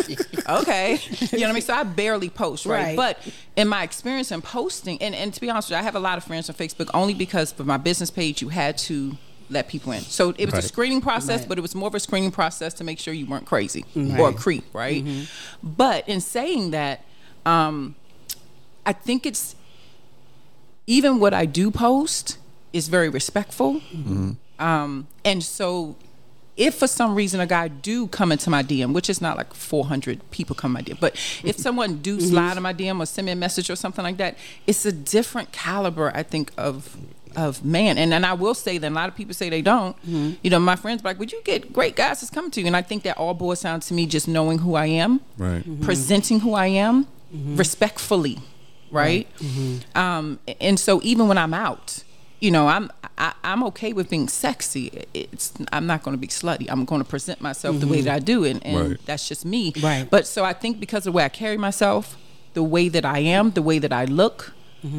okay, you know what I mean? So I barely post, right? Right. But in my experience in posting, and, and to be honest with you, I have a lot of friends on Facebook only because for my business page, you had to let people in. So it was a screening process, Right. but it was more of a screening process to make sure you weren't crazy or a creep, right? But in saying that, um, I think it's even what I do post is very respectful. Um, and so if for some reason a guy do come into my DM, which is not like 400 people come in my DM, but if someone do slide in my DM or send me a message or something like that, it's a different caliber, I think, of of man. And then I will say that a lot of people say they don't. Mm-hmm. You know, my friends be like, would you get great guys that's coming to you? And I think that all boils down to me just knowing who I am, Right. Mm-hmm. presenting who I am mm-hmm. respectfully, right? Um, and so even when I'm out, you know, I'm I, I'm okay with being sexy. It's I'm not going to be slutty. I'm going to present myself the way that I do, and, and Right. that's just me. Right. But so I think because of the way I carry myself, the way that I am, the way that I look.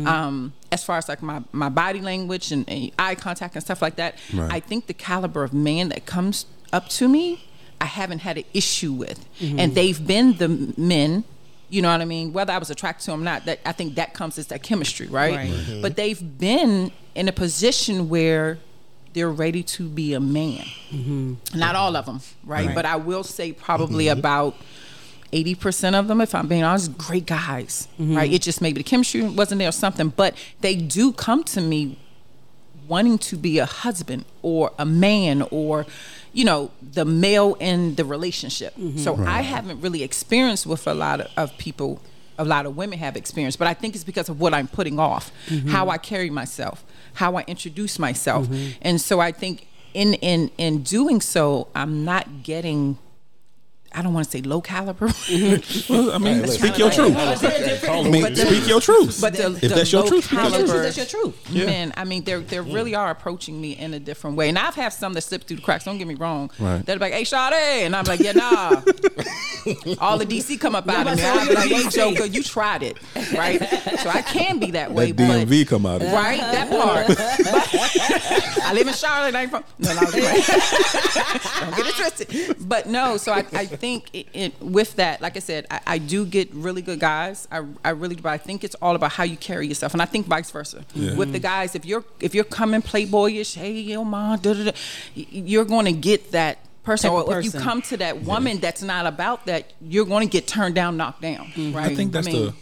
Um, as far as like my, my body language and, and eye contact and stuff like that, Right. I think the caliber of man that comes up to me, I haven't had an issue with, and they've been the men. You know what I mean? Whether I was attracted to them or not, that I think that comes as that chemistry, right? Right. Mhm. But they've been in a position where they're ready to be a man. Not all of them, right? Right. But I will say probably about. 80% of them, if I'm being honest, great guys, mm-hmm. right? It just maybe the chemistry wasn't there or something, but they do come to me wanting to be a husband or a man or you know the male in the relationship. Mm-hmm. So i haven't really experienced with a lot of, of people a lot of women have experienced but i think it's because of what i'm putting off mm-hmm. how i carry myself how i introduce myself. And so i think in in in doing so i'm not getting I don't want to say low caliber, mm-hmm. Well, I mean, speak your truth. I mean, But speak your truth. but the, if the that's your truth, caliber. That's your truth. Yeah. I mean, they they really are approaching me in a different way, and I've had some that slip through the cracks. Don't get me wrong. Right. They're like, "Hey, Sade," and I'm like, "Yeah, nah." All the DC come up out of me. I'm like, "Hey, Joker, you tried it, right?" So I can be that way, That but DMV come out of right that part. But I live in Charlotte. I ain't from. No, no. Don't get it twisted. But no, so I, I think it, it, with that, like I said, I, I do get really good guys. I, I really do. But I think it's all about how you carry yourself, and I think vice versa. Yeah. With the guys, if you're if you're coming playboyish, hey yo mom, da, da, da, you're going to get that. Person, Type of or if you come to that woman that's not about that, you're going to get turned down, knocked down. Right? I think that's mean, the.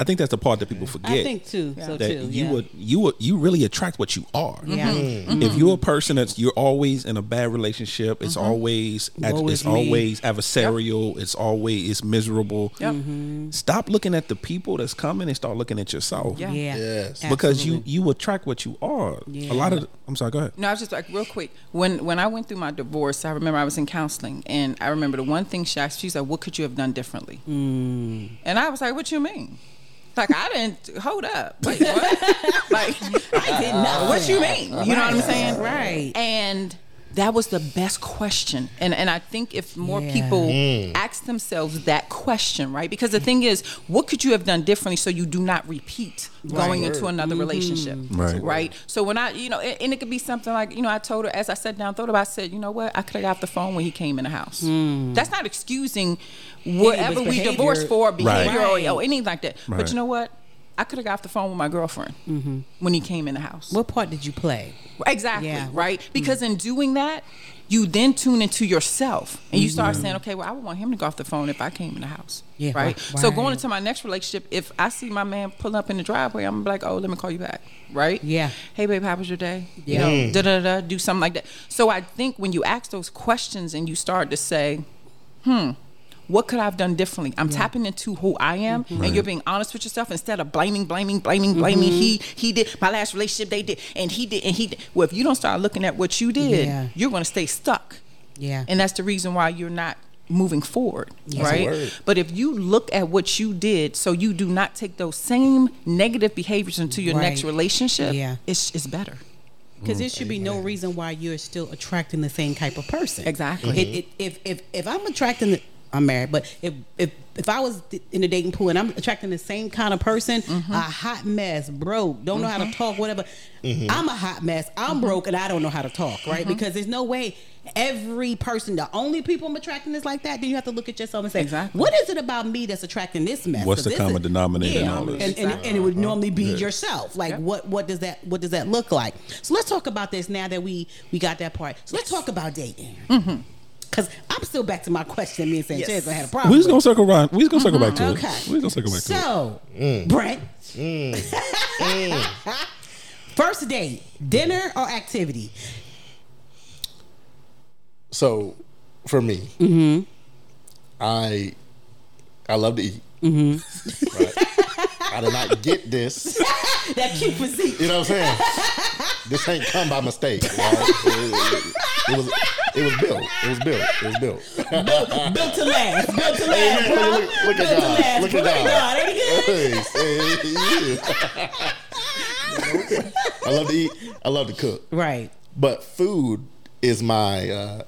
I think that's the part that people forget. I think too. So that too. you yeah. would you would you really attract what you are. Yeah. Mm-hmm. If you're a person that's you're always in a bad relationship, it's always Woe it's is me. always adversarial, it's always it's miserable. Yep. Stop looking at the people that's coming and start looking at yourself. Yeah. Yeah. Yes. Because you Absolutely. you attract what you are. Yeah. A lot of I'm sorry, go ahead. No, I was just like real quick. When when I went through my divorce, I remember I was in counseling, and I remember the one thing she asked. She's like, "What could you have done differently?" Mm. And I was like, "What you mean?" Like I didn't hold up. Wait, what? like I did not. What you mean? You know what I'm saying? Right. And that was the best question. And and I think if more Yeah. people mm. ask themselves that question, right? Because the thing is, what could you have done differently so you do not repeat going into another relationship? Right. Right. So when I, you know, and, and it could be something like, you know, I told her as I sat down, thought about, I said, you know what, I could have got off the phone when he came in the house. That's not excusing whatever we divorced for, behavior Right. or, or anything like that. Right. But you know what? I could have got off the phone with my girlfriend mm-hmm. when he came in the house. What part did you play? Exactly. Yeah. Right. Mm. Because in doing that, you then tune into yourself and you start mm-hmm. saying, okay, well, I would want him to go off the phone if I came in the house. Yeah, Right. right, So going into my next relationship, if I see my man pull up in the driveway, I'm like, oh, let me call you back. Right. Yeah. Hey, babe, how was your day? You Yeah. know, mm. da da da. Do something like that. So I think when you ask those questions and you start to say, hmm. What could I have done differently? I'm tapping into who I am, and you're being honest with yourself instead of blaming, blaming, blaming, blaming. Mm-hmm. He he did my last relationship. They did, and he did, and he did. Well, if you don't start looking at what you did, Yeah. you're going to stay stuck, Yeah. and that's the reason why you're not moving forward, a right? But if you look at what you did, so you do not take those same negative behaviors into your next relationship, Yeah. it's it's better. Because mm. there should be no reason why you're still attracting the same type of person. Exactly. It, it, if if if I'm attracting, the, I'm married, but if if if I was in the dating pool and I'm attracting the same kind of person, Mm-hmm. a hot mess, broke, don't know how to talk, whatever. Mm-hmm. I'm a hot mess. I'm Mm-hmm. broke and I don't know how to talk, right? Because there's no way every person, the only people I'm attracting is like that. Then you have to look at yourself and say, Exactly. what is it about me that's attracting this mess? What's the this common is- denominator in Yeah, all and, this? and, and it would normally be Yeah. yourself. Like Yep. what what does that what does that look like? So let's talk about this now that we we got that part. So let's talk about dating. Because I'm still back to my question. Me and Sanchez Yes. I had a problem. We just gonna circle around. We just gonna circle back to Okay. it. We just gonna circle back to it. Mm-hmm. Mm. So, Mm. Brent, first date, dinner or activity? So, for me, mm-hmm. I I love to eat. Mm-hmm. Right? I did not get this. That cute physique. You know what I'm saying? This ain't come by mistake. It, it- it was it was built. It was built. It was built. Built to last. Built to last. look, look, look Built at God. Look Look at God. God. Ain't he good? Hey, hey, yeah. I love to eat. I love to cook. Right. But food is my. Uh,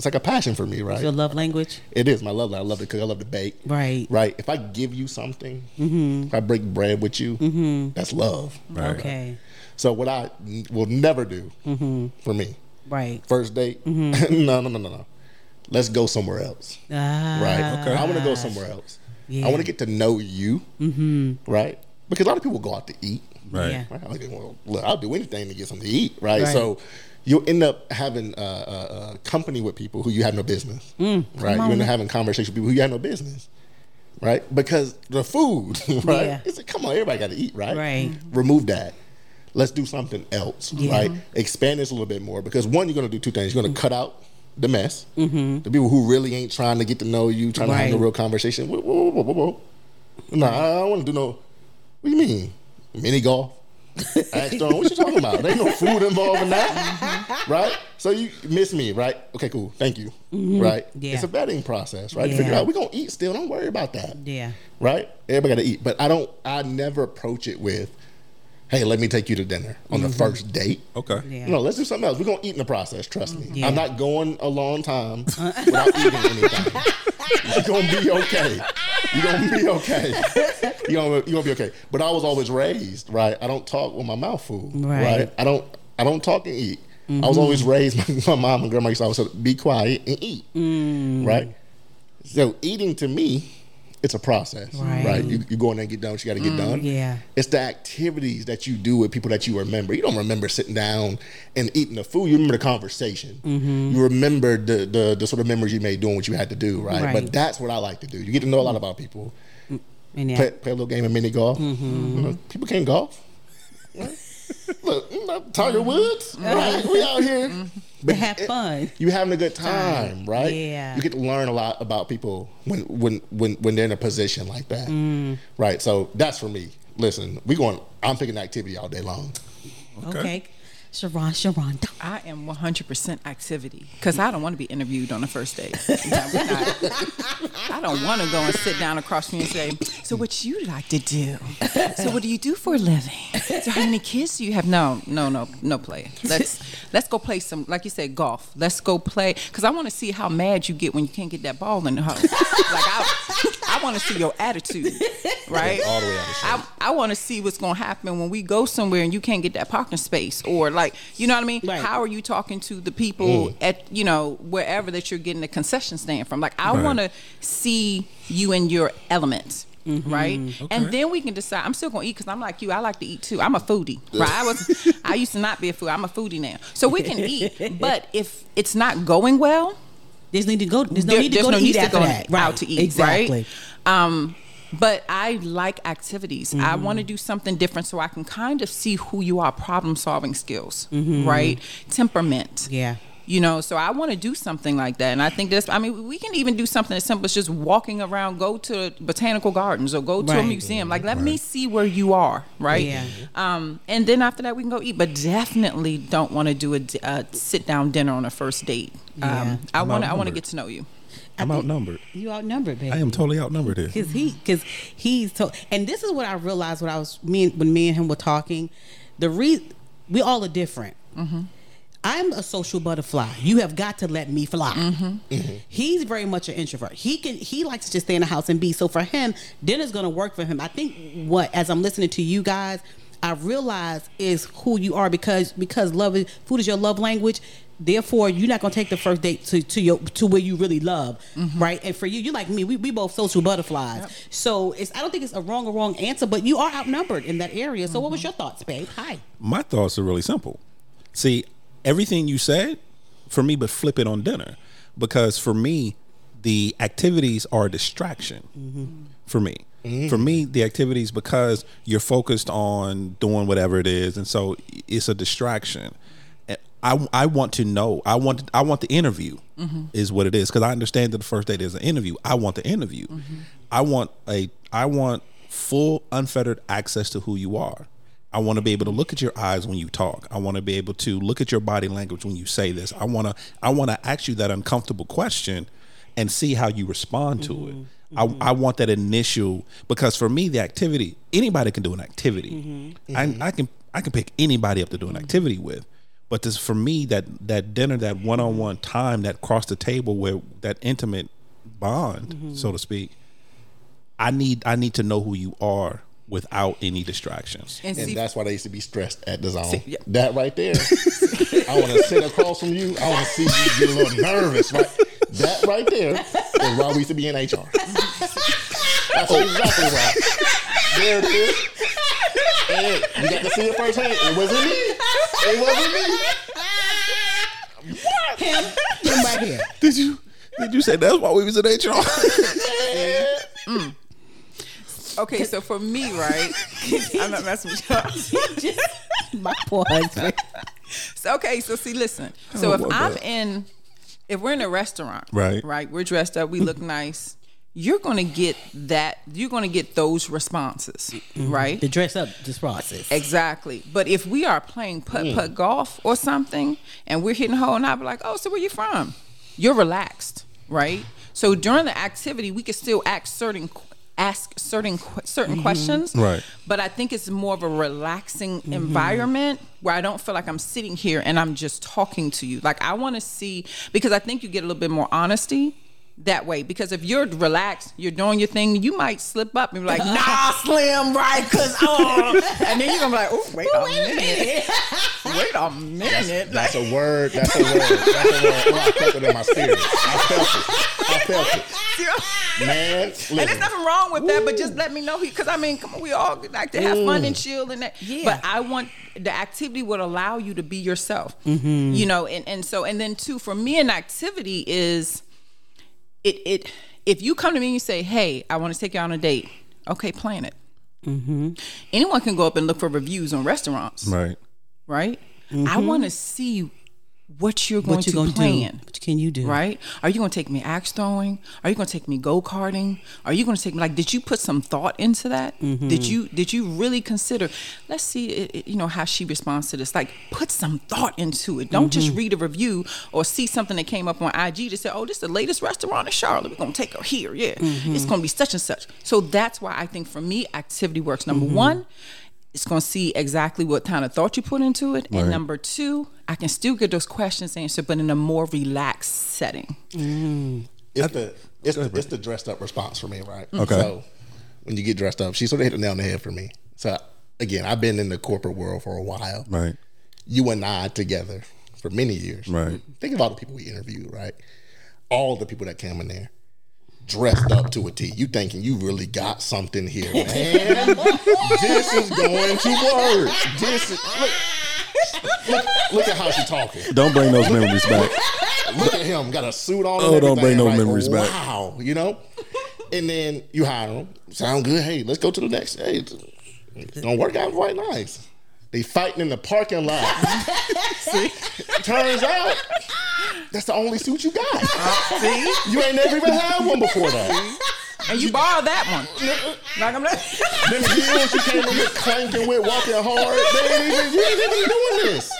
it's like a passion for me, right? Your love language. It is my love. I love to cook. I love to bake. Right. Right. If I give you something, mm-hmm. if I break bread with you, mm-hmm. that's love. Right. Okay. So what I will never do mm-hmm. for me, Right. first date, no, no, no, no, no. Let's go somewhere else. Ah, Right. Okay. I want to go somewhere else. Yeah. I want to get to know you. Right. Because a lot of people go out to eat. Right. Yeah. Right? Like, well, look, I'll do anything to get something to eat, right? Right. So you'll end up having uh, uh, uh, company with people who you have no business, right? You end up having conversations with people who you have no business, right? Because the food, right? Yeah. It's like, come on, everybody got to eat, right? Right. Remove that. Let's do something else, Yeah. right? Expand this a little bit more because one, you're going to do two things. You're going to cut out the mess, the people who really ain't trying to get to know you, trying to have a real conversation. Whoa, whoa, whoa, whoa, whoa. No, I don't want to do no. What do you mean? Mini golf? Ask Stone, what you talking about? There ain't no food involved in that, mm-hmm. right? So you miss me, right? Okay, cool. Thank you. Mm-hmm. Right? Yeah. It's a vetting process, right? To figure out we're gonna eat still. Don't worry about that. Yeah. Right? Everybody got to eat, but I don't. I never approach it with, "Hey, let me take you to dinner on the mm-hmm. first date." Okay. Yeah. No, let's do something else. We're gonna eat in the process. Trust me. Yeah. I'm not going a long time uh-uh. without eating anything. You're gonna be okay. You're gonna be okay. You're gonna, you're gonna be okay. But I was always raised right. I don't talk with my mouth full. Right. Right. I don't. I don't talk and eat. I was mm-hmm. always raised. My, mom and grandma used to always say, "Be quiet and eat." Mm. Right. So eating to me, it's a process. Right. Right. You, you go in there and get done what you got to get mm, done. yeah. It's the activities that you do with people that you remember. You don't remember sitting down and eating the food. You remember the conversation. Mm-hmm. You remember the, the the sort of memories you made doing what you had to do, right? Right. But that's what I like to do. You get to know a lot about people. Mm, and yeah. Play, play a little game of mini golf. Mm-hmm. You know, people can't golf. Look, Tiger Woods, right? We out here. Mm-hmm. To have fun. You having a good time, right? Yeah. You get to learn a lot about people when when when when they're in a position like that, Mm. right? So that's for me. Listen, we going. I'm picking activity all day long. Okay. Sharon, Sharon. I am 100% activity because I don't want to be interviewed on the first date. No, we're not. I don't want to go and sit down across from you and say, "So what you like to do? So what do you do for a living? So how many kids do you have?" No, no, no, no play. Let's let's go play some, like you said, golf. Let's go play because I want to see how mad you get when you can't get that ball in the hole. like I, I want to see your attitude, right? All the way out of shape. I, I want to see what's going to happen when we go somewhere and you can't get that parking space or like you know what I mean Right. how are you talking to the people at you know wherever that you're getting the concession stand from like I Right. want to see you in your element right and then we can decide I'm still gonna eat because I'm like you I like to eat too I'm a foodie right I was I used to not be a foodie I'm a foodie now so we can eat but if it's not going well There's need to go. There's no there- need to go to need eat after go that. out to eat, Exactly. right? Um, but I like activities. I Mm-hmm. want to do something different so I can kind of see who you are, problem solving skills, Mm-hmm. right? Temperament. Yeah. You know, so I want to do something like that. And I think that's, I mean, we can even do something as simple as just walking around, go to botanical gardens or go to a museum. Like, let me see where you are, right? Yeah. Um, and then after that, we can go eat. But definitely don't want to do a sit down dinner on a first date. Yeah. Um, I want to, I want to get to know you. I'm think outnumbered. You outnumbered, baby. I am totally outnumbered here. Cause he, cause he's to, and this is what I realized when I was me and- when me and him were talking. The re, we all are different. Mm-hmm. I'm a social butterfly. You have got to let me fly. Mm-hmm. Mm-hmm. He's very much an introvert. He can he likes to just stay in the house and be. So for him, dinner's gonna work for him. I think what as I'm listening to you guys, I realize is who you are because because love is food is your love language. Therefore, you're not gonna take the first date to, to your to where you really love, mm-hmm. right? And for you, you like me. We, we both social butterflies. So it's I don't think it's a wrong or wrong answer, but you are outnumbered in that area. So what was mm-hmm. your thoughts, babe? Hi. My thoughts are really simple. See, everything you said for me, but flip it on dinner. Because for me, the activities are a distraction mm-hmm. for me. Mm. For me, the activities because you're focused on doing whatever it is, and so it's a distraction. And I, I want to know. I want I want the interview is what it is because I understand that the first date is an interview. I want the interview. Mm-hmm. I want a I want full unfettered access to who you are. I want to be able to look at your eyes when you talk. I want to be able to look at your body language when you say this. I want to I want to ask you that uncomfortable question and see how you respond to it. Mm-hmm. I, mm-hmm. I want that initial because for me the activity anybody can do an activity. I, I can I can pick anybody up to do an activity with. But this for me that that dinner that one on one time that cross the table where that intimate bond mm-hmm. so to speak. I need I need to know who you are without any distractions. And And see, that's why they used to be stressed at the zone. See, yeah. That right there. I want to sit across from you. I want to see you get a little nervous, right? That right there is why we used to be in HR. That's exactly right. There it is. And you got to see it firsthand. It wasn't me. It wasn't me. Him, him right here. Did you did you say that's why we was in HR? Mm. okay, so for me, right? I'm not messing with y'all. My poor husband. So, okay, so see, listen. So Oh, if I'm bad. in, if we're in a restaurant, Right. right, we're dressed up, we look nice. You're gonna get that. You're gonna get those responses, mm-hmm. right? The dress up this process. Exactly. But if we are playing putt mm. putt golf or something and we're hitting a hole and I'll be like, oh, so where you from? You're relaxed, right? So during the activity, we can still ask certain ask certain qu- certain mm-hmm. questions. Right. But I think it's more of a relaxing mm-hmm. environment where I don't feel like I'm sitting here and I'm just talking to you. Like I want to see because I think you get a little bit more honesty that way because if you're relaxed, you're doing your thing, you might slip up and be like, "Nah, Slim, right?" Because oh, and then you're gonna be like, "Oh, wait a minute, wait a minute." That's a word. That's a word. That's a word. Oh, I felt it in my spirit. I felt it. I felt it. Man, And there's nothing wrong with that, but just let me know because I mean, come on, we all like to have fun and chill and that. Yeah. But I want the activity would allow you to be yourself, Mm-hmm. you know. And and so and then too for me, an activity is it it if you come to me and you say, "Hey, I want to take you on a date," okay, plan it. Mm-hmm. Anyone can go up and look for reviews on restaurants, right. right? I want to see what you're going. What you to gonna plan. do? What can you do? Right? Are you going to take me axe throwing? Are you going to take me go karting? Are you going to take me like? Did you put some thought into that? Mm-hmm. Did you did you really consider? Let's see, it, it- you know how she responds to this. Like, put some thought into it. Don't Mm-hmm. just read a review or see something that came up on IG to say, "Oh, this is the latest restaurant in Charlotte. We're going to take her here. Yeah, Mm-hmm. it's going to be such and such." So that's why I think for me, activity works. Number Mm-hmm. one. It's gonna see exactly what kind of thought you put into it, and number two, I can still get those questions answered, but in a more relaxed setting. It's the it's the, it's the dressed up response for me, right? Mm. Okay. So when you get dressed up, she sort of hit the nail on the head for me. So again, I've been in the corporate world for a while. Right. You and I together for many years. Right. Think of all the people we interviewed, right? All the people that came in there dressed up to a T. You thinking you really got something here, man? this is going to work. This is look, look, look at how she talking. Don't bring those memories back. Look at him, got a suit on. Oh, don't bring no like, memories back. Wow, you know. And then you hire him. Sound good? Hey, let's go to the next. Hey, it's gonna work out quite nice. They fighting in the parking lot. See, turns out that's the only suit you got. Uh, see? You ain't never even had one before that. And you borrowed that one. Like I'm not. Them heels you came in with clanking with, walking hard. They ain't even, you ain't even doing this.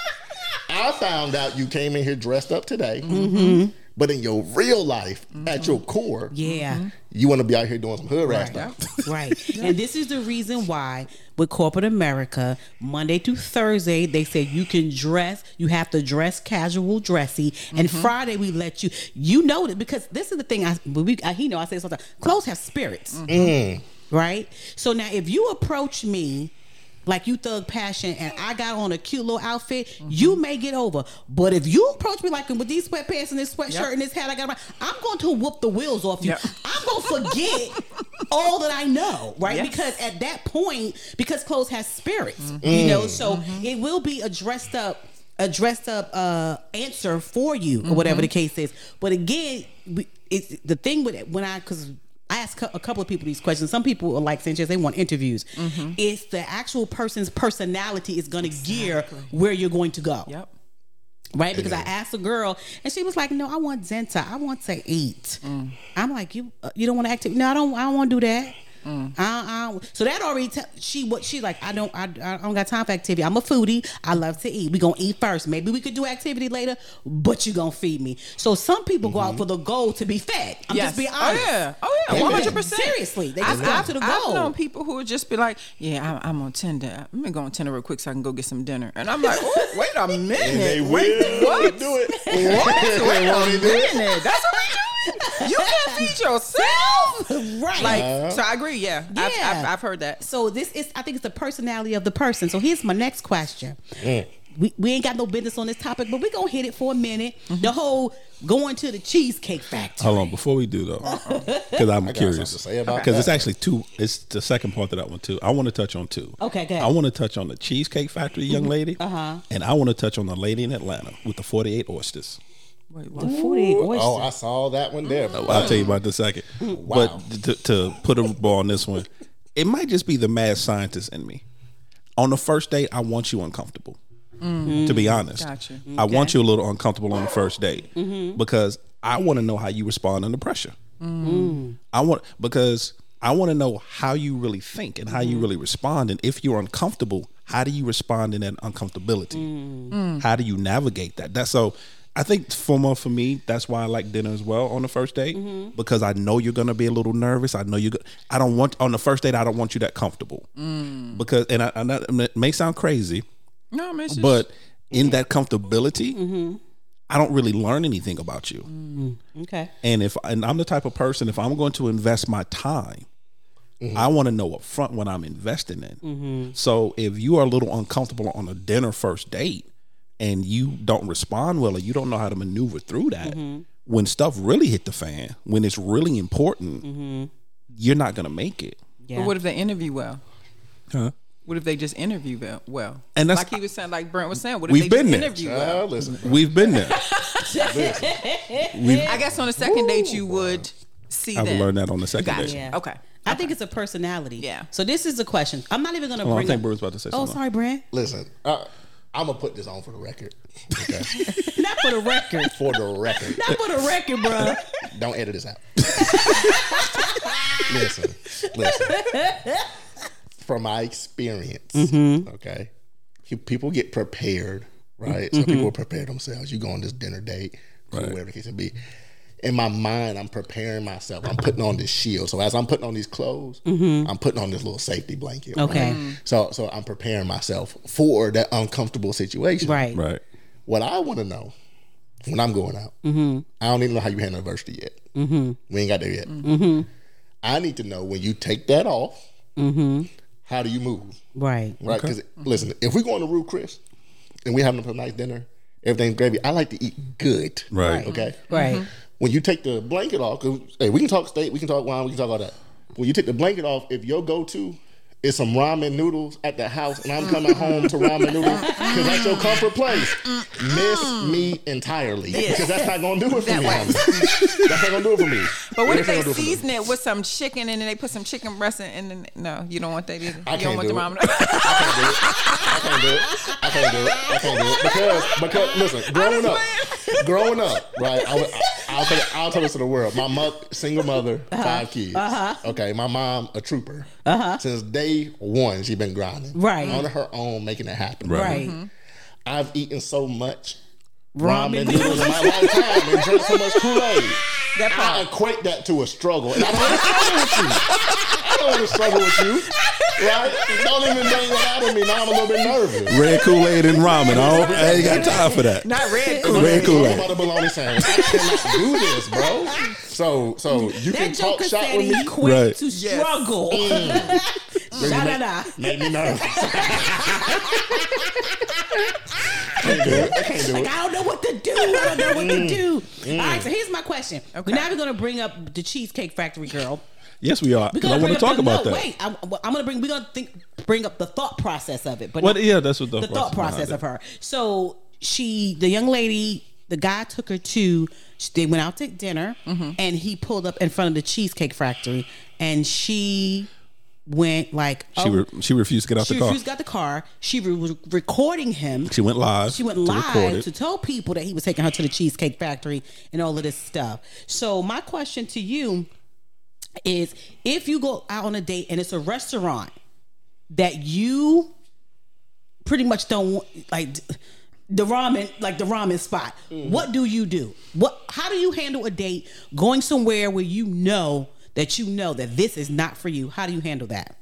I found out you came in here dressed up today, mm-hmm. But in your real life, at your core, Yeah. you want to be out here doing some hood Right. stuff. Right. And this is the reason why with corporate America, Monday through Thursday, they say you can dress, you have to dress casual, dressy, and Mm-hmm. Friday we let you. You know that because this is the thing. I, we, I he know I say something. Clothes have spirits, Mm-hmm. right? So now if you approach me. Like you thug passion, and I got on a cute little outfit. You may get over, but if you approach me like with these sweatpants and this sweatshirt Yep. and this hat I got, I'm going to whoop the wheels off you. Yep. I'm gonna forget all that I know, right? Yes. Because at that point, because clothes has spirits, Mm-hmm. you know, so it will be a dressed up, a dressed up uh, answer for you, or whatever the Mm-hmm. case is. But again, we, it's the thing with it when I because. I asked cou- a couple of people these questions. Some people are like Sanchez, they want interviews. Mm-hmm. It's the actual person's personality is going to gear where you're going to go Yep. right? Because I asked a girl, and she was like, "No, I want Zenta. I want to eat." Mm. I'm like, "You, uh, you don't want to act? No, I don't. I don't want to do that." Mm. I, I, so that already te- she what she like. I don't. I, I don't got time for activity. I'm a foodie. I love to eat. We gonna eat first. Maybe we could do activity later, but you gonna feed me. So some people go out mm-hmm. for the goal to be fed. I'm Yes. just being Oh, yeah. Oh, yeah. 100%. Seriously, they just I've, go I've, to the I've known people who would just be like, "Yeah, I'm, I'm on Tinder. Let me go on Tinder real quick so I can go get some dinner." And I'm like, "Oh, wait a minute. And they Wait, will what? do it. What? Wait a Won't they do it? minute. That's what we do. You can't feed yourself. right. Like, so I agree. Yeah, I've, Yeah. I've, I've heard that. So this is, I think, it's the personality of the person. So here's my next question. Mm. We, we ain't got no business on this topic, but we're gonna hit it for a minute. Mm-hmm. The whole going to the cheesecake factory. Hold on, before we do though, because I'm got curious. something to say about Because it's actually two. It's the second part of that one too. I want to touch on two. Okay, go ahead. I want to touch on the Cheesecake Factory young mm-hmm. lady, Uh-huh. and I want to touch on the lady in Atlanta with the 48 oysters. Wait, The 48 oysters. Oh, I saw that one there. Well, I'll tell you about the second. Wow. But to, to put a ball on this one, it might just be the mad scientist in me. On the first date, I want you uncomfortable. To be honest, Gotcha. I want you a little uncomfortable on the first date because I want to know how you respond under pressure. I want because I want to know how you really think and how you really respond, and if you're uncomfortable, how do you respond in that uncomfortability? How do you navigate that? That's so. I think for for me, that's why I like dinner as well on the first date mm-hmm. because I know you're gonna be a little nervous. I know you. are I don't want on the first date. I don't want you that comfortable mm. because, and I, I know it may sound crazy, No, I mean, it's just, but in that comfortability, mm-hmm. I don't really learn anything about you. Mm. Okay. And if and I'm the type of person, if I'm going to invest my time, mm-hmm. I want to know up front what I'm investing in. So if you are a little uncomfortable on a dinner first date and you don't respond well or you don't know how to maneuver through that, when stuff really hit the fan, when it's really important, you're not gonna make it. Yeah. but what if they interview well? Huh? What if they just interview well? well? And that's- like he was saying, like Brent was saying. What if We've they been just there. interview well? Well, listen. We've been there. I guess on the second date you would see I will them. learn that on the second Gotcha. date. Yeah. Okay. I think it's a personality. Yeah. So this is the question. I'm not even gonna Oh, I bring. think up- Bruce about to say oh, something. sorry, Brent. Listen, uh, I'm gonna put this on for the record. Okay, Not for the record. for the record. Not for the record, bro. Don't edit this out. listen, listen. From my experience, mm-hmm. okay, people get prepared, right? So mm-hmm. people mm-hmm. prepare themselves. You go on this dinner date, cool, whatever the case may be. In my mind, I'm preparing myself. I'm putting on this shield. So as I'm putting on these clothes, I'm putting on this little safety blanket. right? Okay. So so I'm preparing myself for that uncomfortable situation. Right. Right. What I want to know when I'm going out, I don't even know how you handle adversity yet. Mm-hmm. We ain't got there yet. Mm-hmm. I need to know when you take that off, how do you move? Right. Right? Because listen, if we go on the roof, Chris, and we having a nice dinner, everything's gravy. I like to eat good. Right. Okay. Right. Mm-hmm. When you take the blanket off, because hey, we can talk steak, we can talk wine, we can talk all that. When you take the blanket off, if your go-to is some ramen noodles at the house, and I'm coming home to ramen noodles because that's your comfort place, miss me entirely because that's not gonna do it for That me. that's not gonna do it for me. But what if they gonna do it for me. season it with some chicken and then they put some chicken breast in and then no, you don't want that either. I you don't want the ramen. I can't do the it. ramen. I can't do it. I can't do it. I can't do it because because listen, growing up, growing up, right? I, was- I'll tell I'll tell this to the world. My mother, single mother, Uh-huh. five kids. Okay, my mom, a trooper. Uh-huh. Since day one, she been grinding Right. on her own, making it happen. Right. Mm-hmm. I've eaten so much ramen noodles in my lifetime and drink so much Kool Aid. That I equate that to a struggle. And I don't want to struggle with you. I don't want to struggle with you. Right? Don't even bring that out of me. Now I'm a little bit nervous. Red Kool Aid and ramen. I, don't, I ain't got time for that. Not red. Kool Aid. Red Kool What Aid. about a bologna sandwich? I cannot do this, bro. So, so you can That talk Joker shop with me. quit Right. to struggle. Da da da. Make me nervous. can't do it. I can't do Like it. I don't know what to do. I don't know what to do. All right, so here's my question. Okay. Now we're gonna bring up the Cheesecake Factory girl. Yes, we are. We're 'cause I gonna want to talk the, about no, that. Wait, I'm, I'm gonna bring. We're gonna think, bring up the thought process of it. But What? not- Yeah, that's what the, the thought process of her. So she, the young lady, the guy took her to. They went out to dinner, Mm-hmm. and he pulled up in front of the Cheesecake Factory, and she went like She oh, re- she refused to get out she the car. refused got the car. She re- was recording him. She went live. She went to live it. to tell people that he was taking her to the Cheesecake Factory and all of this stuff. So my question to you is: If you go out on a date and it's a restaurant that you pretty much don't want, like the ramen, like the ramen spot, mm. what do you do? What? How do you handle a date going somewhere where you know that you know that this is not for you? How do you handle that?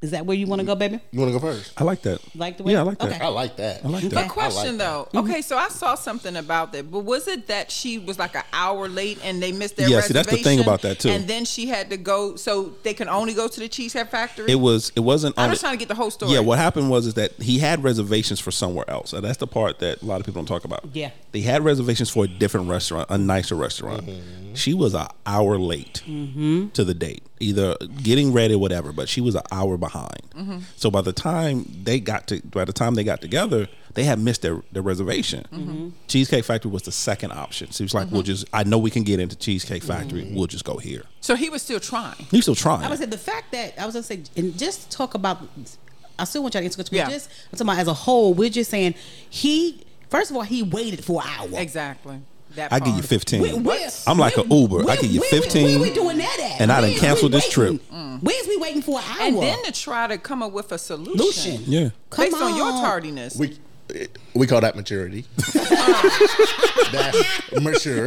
Is that where you want to go, baby? You want to go first? I like that. Like the way- Yeah, I like that. Okay. I like that. I like that. But question like though, mm-hmm. okay, so I saw something about that, but was it that she was like an hour late and they missed their Yeah, reservation? see, that's the thing about that, too. And then she had to go, so they can only go to the Cheesecake Factory. It was. It wasn't. I'm just trying to get the whole story. Yeah, what happened was is that he had reservations for somewhere else. And that's the part that a lot of people don't talk about. Yeah. They had reservations for a different restaurant, a nicer restaurant. Mm-hmm. She was an hour late to the date, either getting ready or whatever, but she was an hour behind. Mm-hmm. So by the time they got to by the time they got together, they had missed their, their reservation. Mm-hmm. Cheesecake Factory was the second option. So he was like, We'll just I know we can get into Cheesecake Factory. We'll just go here. So he was still trying. He's still trying. I was say the fact that I was gonna say, and just talk about. I still want y'all to answer this. Yeah. Just I'm talking about as a whole. We're just saying he. First of all, he waited for an hour. Exactly. That I give you part. 15. Where- where- I'm like where- an Uber. I give you where- 15. Where, we doing that at? and I done Where is canceled we this trip. waiting? Where's we waiting for an hour? And then to try to come up with a solution, Lucian. Yeah. Come based on. your tardiness. We we call that maturity. That's mature,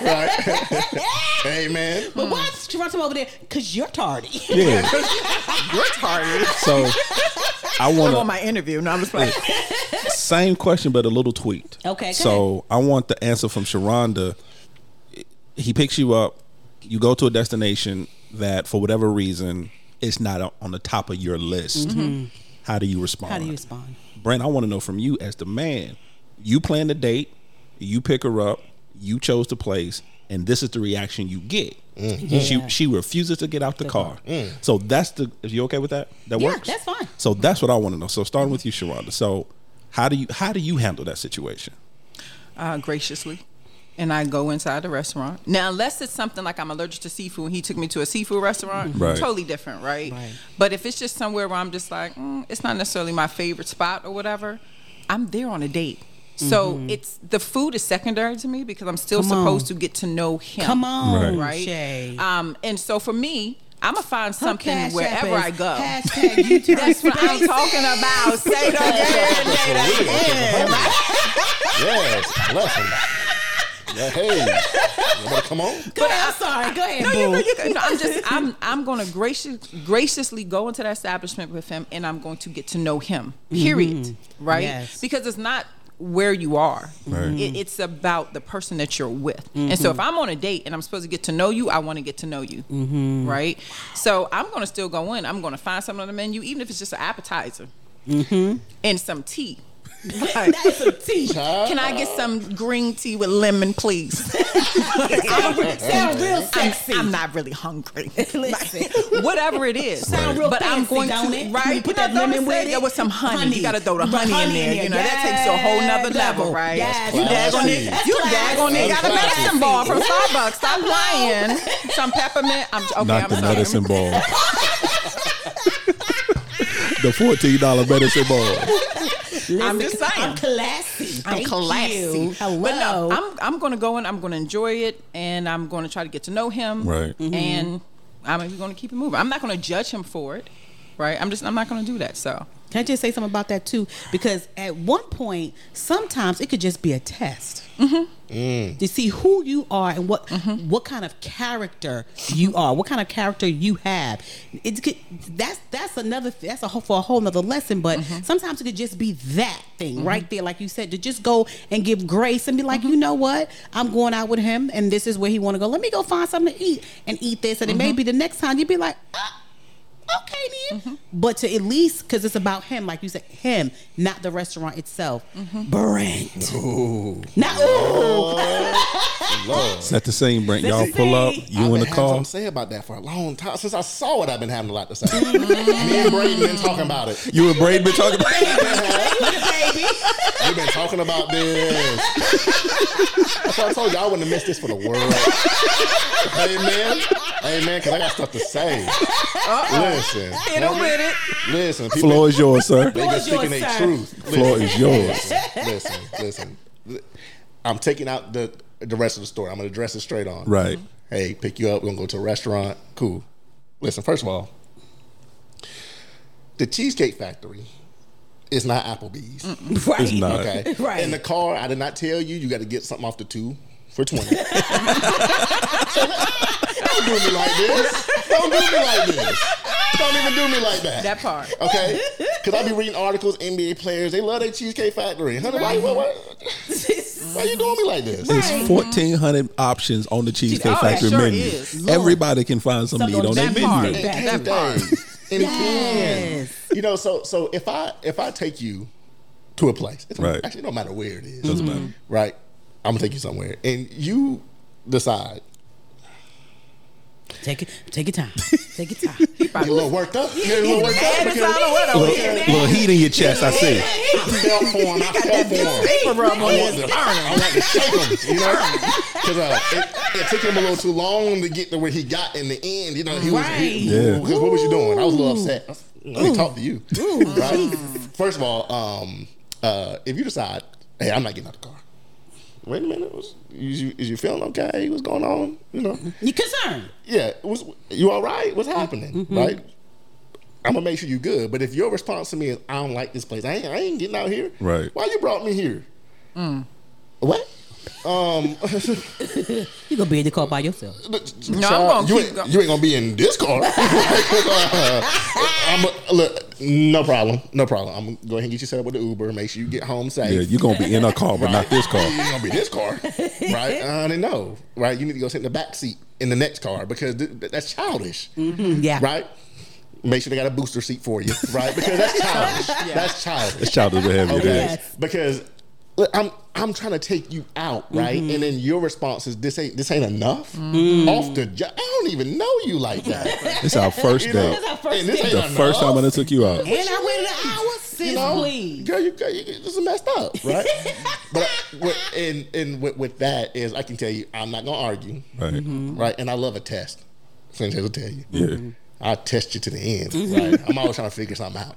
right? Amen. But why is she him over there? Cause you're tardy. Yeah. You're tardy. So I want on to my interview. No, I'm just playing. same question, but a little tweaked. Okay, go So I want the answer from Sharonda. He picks you up. You go to a destination that, for whatever reason, is not on the top of your list. How do you respond? Mm-hmm. How do you respond? Brent, I want to know from you as the man. You plan the date, you pick her up, you chose the place, and this is the reaction you get. She she refuses to get out the car. So that's the. Is you okay with that? That Yeah, works. that's fine. So that's what I want to know. So starting with you, Sharonda. So how do you how do you handle that situation? uh, graciously. And I go inside the restaurant. Now, unless it's something like I'm allergic to seafood, and he took me to a seafood restaurant, Right. totally different, right? Right. But if it's just somewhere where I'm just like, mm, it's not necessarily my favorite spot or whatever, I'm there on a date. So it's the food is secondary to me because I'm still Mm-hmm. Come on. supposed to get to know him. Come on, right? Shay. Um, and so for me, I'm gonna find something cash whatever app I go. That's what I'm talking about. Say it again. Say it again. Yes, lesson. Yeah, hey, you better come on. Go ahead. I'm sorry. Go ahead, No, you good, you good. No, I'm just I'm I'm going to gracious, graciously go into that establishment with him, and I'm going to get to know him. Mm-hmm. Period. Right? Yes. Because it's not where you are. Right. It, it's about the person that you're with. And so mm-hmm. if I'm on a date and I'm supposed to get to know you, I want to get to know you. Mm-hmm. Right? So I'm going to still go in. I'm going to find something on the menu, even if it's just an appetizer mm-hmm. and some tea. Like, That's a tea. can I get some green tea with lemon, please? Sound real I'm, sexy. I'm not really hungry. Listen. Whatever it is. Sound real but I'm going don't to it? right. You put know, that lemon don't with it. There was some honey. Honey. You got to throw the honey, honey in in there. You know there. that takes to a whole nother level, level. right? Yes. You That's daggone classy. it. You daggone it. Got a medicine ball from Starbucks. Stop lying. Some peppermint. I'm okay. Not I'm the sorry. medicine ball. the fourteen dollar medicine ball. I'm just saying. I'm classy. I'm Thank classy. You. Hello. But no, I'm I'm going to go in. I'm going to enjoy it, and I'm going to try to get to know him. Right. Mm-hmm. And I'm going to keep it moving. I'm not going to judge him for it. Right. I'm just I'm not going to do that. So Can I just say something about that too? Because at one point, sometimes it could just be a test Mm-hmm. to see who you are and what mm-hmm. what kind of character you are, what kind of character you have. It could, that's that's another that's a whole, for a whole nother lesson. But mm-hmm. sometimes it could just be that thing right there, like you said, to just go and give grace and be like, you know what, I'm going out with him, and this is where he want to go. Let me go find something to eat and eat this, and it may be the next time you'd be like. Ah, okay then. Mm-hmm. But to at least because it's about him, like you said, him, not the restaurant itself. Mm-hmm. Brent. Not ooh. Set the scene, Brent. Set Y'all the pull up. You I've in been the having car. something to say about that for a long time. Since I saw it, I've been having a lot to say. Mm-hmm. Me and Braden been talking about it. You and Braden been talking about it? We've been talking about this. That's why I told y'all I wouldn't have missed this for the world. hey man, hey man, because I got stuff to say. Listen, Hit him with it. listen. People, Floor is yours, sir. they been speaking their sir. truth. Floor is yours. listen, listen. I'm taking out the the rest of the story. I'm gonna address it straight on. Right. Hey, pick you up. We're gonna go to a restaurant. Cool. Listen, first of all, the Cheesecake Factory is not Applebee's. Right. It's not. Okay. Right. In the car, I did not tell you you got to get something off the two for twenty. Don't do me like this. Don't do me like this. Don't even do me like that. That part. Okay? Because I be reading articles, NBA players, they love their Cheesecake Factory. Honey, why, why, why, why you doing me like this? There's fourteen hundred options on the Cheesecake Oh, Factory sure menu. is. Everybody can find something to eat on on their menu. That- that part. And Yes. can. You know, so so if I if I take you to a place, it don't- Right. actually no matter where it is, Doesn't matter. Mm-hmm. right? I'm gonna take you somewhere, and you decide Take it. Take your time. Take your time. you a little worked up. You a little worked up Mad because I know what Little, little heat in your chest, I see. I felt for him. I felt for him. Paper rub I on want his to, I want to shake him, you know, because uh, it, it took him a little too long to get to where he got in the end. You know, he was. He, Yeah. Because what was you doing? I was a little upset. Let me talk to you. Right. First of all, um, uh, if you decide, hey, I'm not getting out of the car. Wait a minute. Was, is, you, is you feeling okay? What's going on? You know. You concerned. Yeah. Was you all right? What's happening? Mm-hmm. Right. I'm gonna make sure you good. But if your response to me is, I don't like this place. I ain't, I ain't getting out here. Right. Why you brought me here? Mm. What? Um, You gonna be in the car by yourself. No, I'm child, gonna you, keep ain't, going. you ain't gonna be in this car. I'm a, look, no problem, no problem. I'm gonna go ahead and get you set up with the Uber. Make sure you get home safe. Yeah, you're gonna be in a car, but not this car. You ain't gonna be this car, right? I didn't know, right? You need to go sit in the back seat in the next car because th- th- that's childish, Yeah. right? Make sure they got a booster seat for you, right? Because that's childish. That's childish. It's childish behavior. It Okay. is. Yes. Because look, I'm I'm trying to take you out, right? And then mm-hmm. your response is this ain't this ain't enough. Mm-hmm. Off the job. I don't even know you like that. It's our first You know? date. our first And this date. ain't The first time I done took you out. And I waited an hour. Sis, You know, please. girl, you, girl, you, this is messed up, right? but with, and and with, with that is, I can tell you, I'm not gonna argue, Right. Mm-hmm. right? And I love a test. Francesca will tell you, Yeah. I'll test you to the end, right? I'm always trying to figure something out,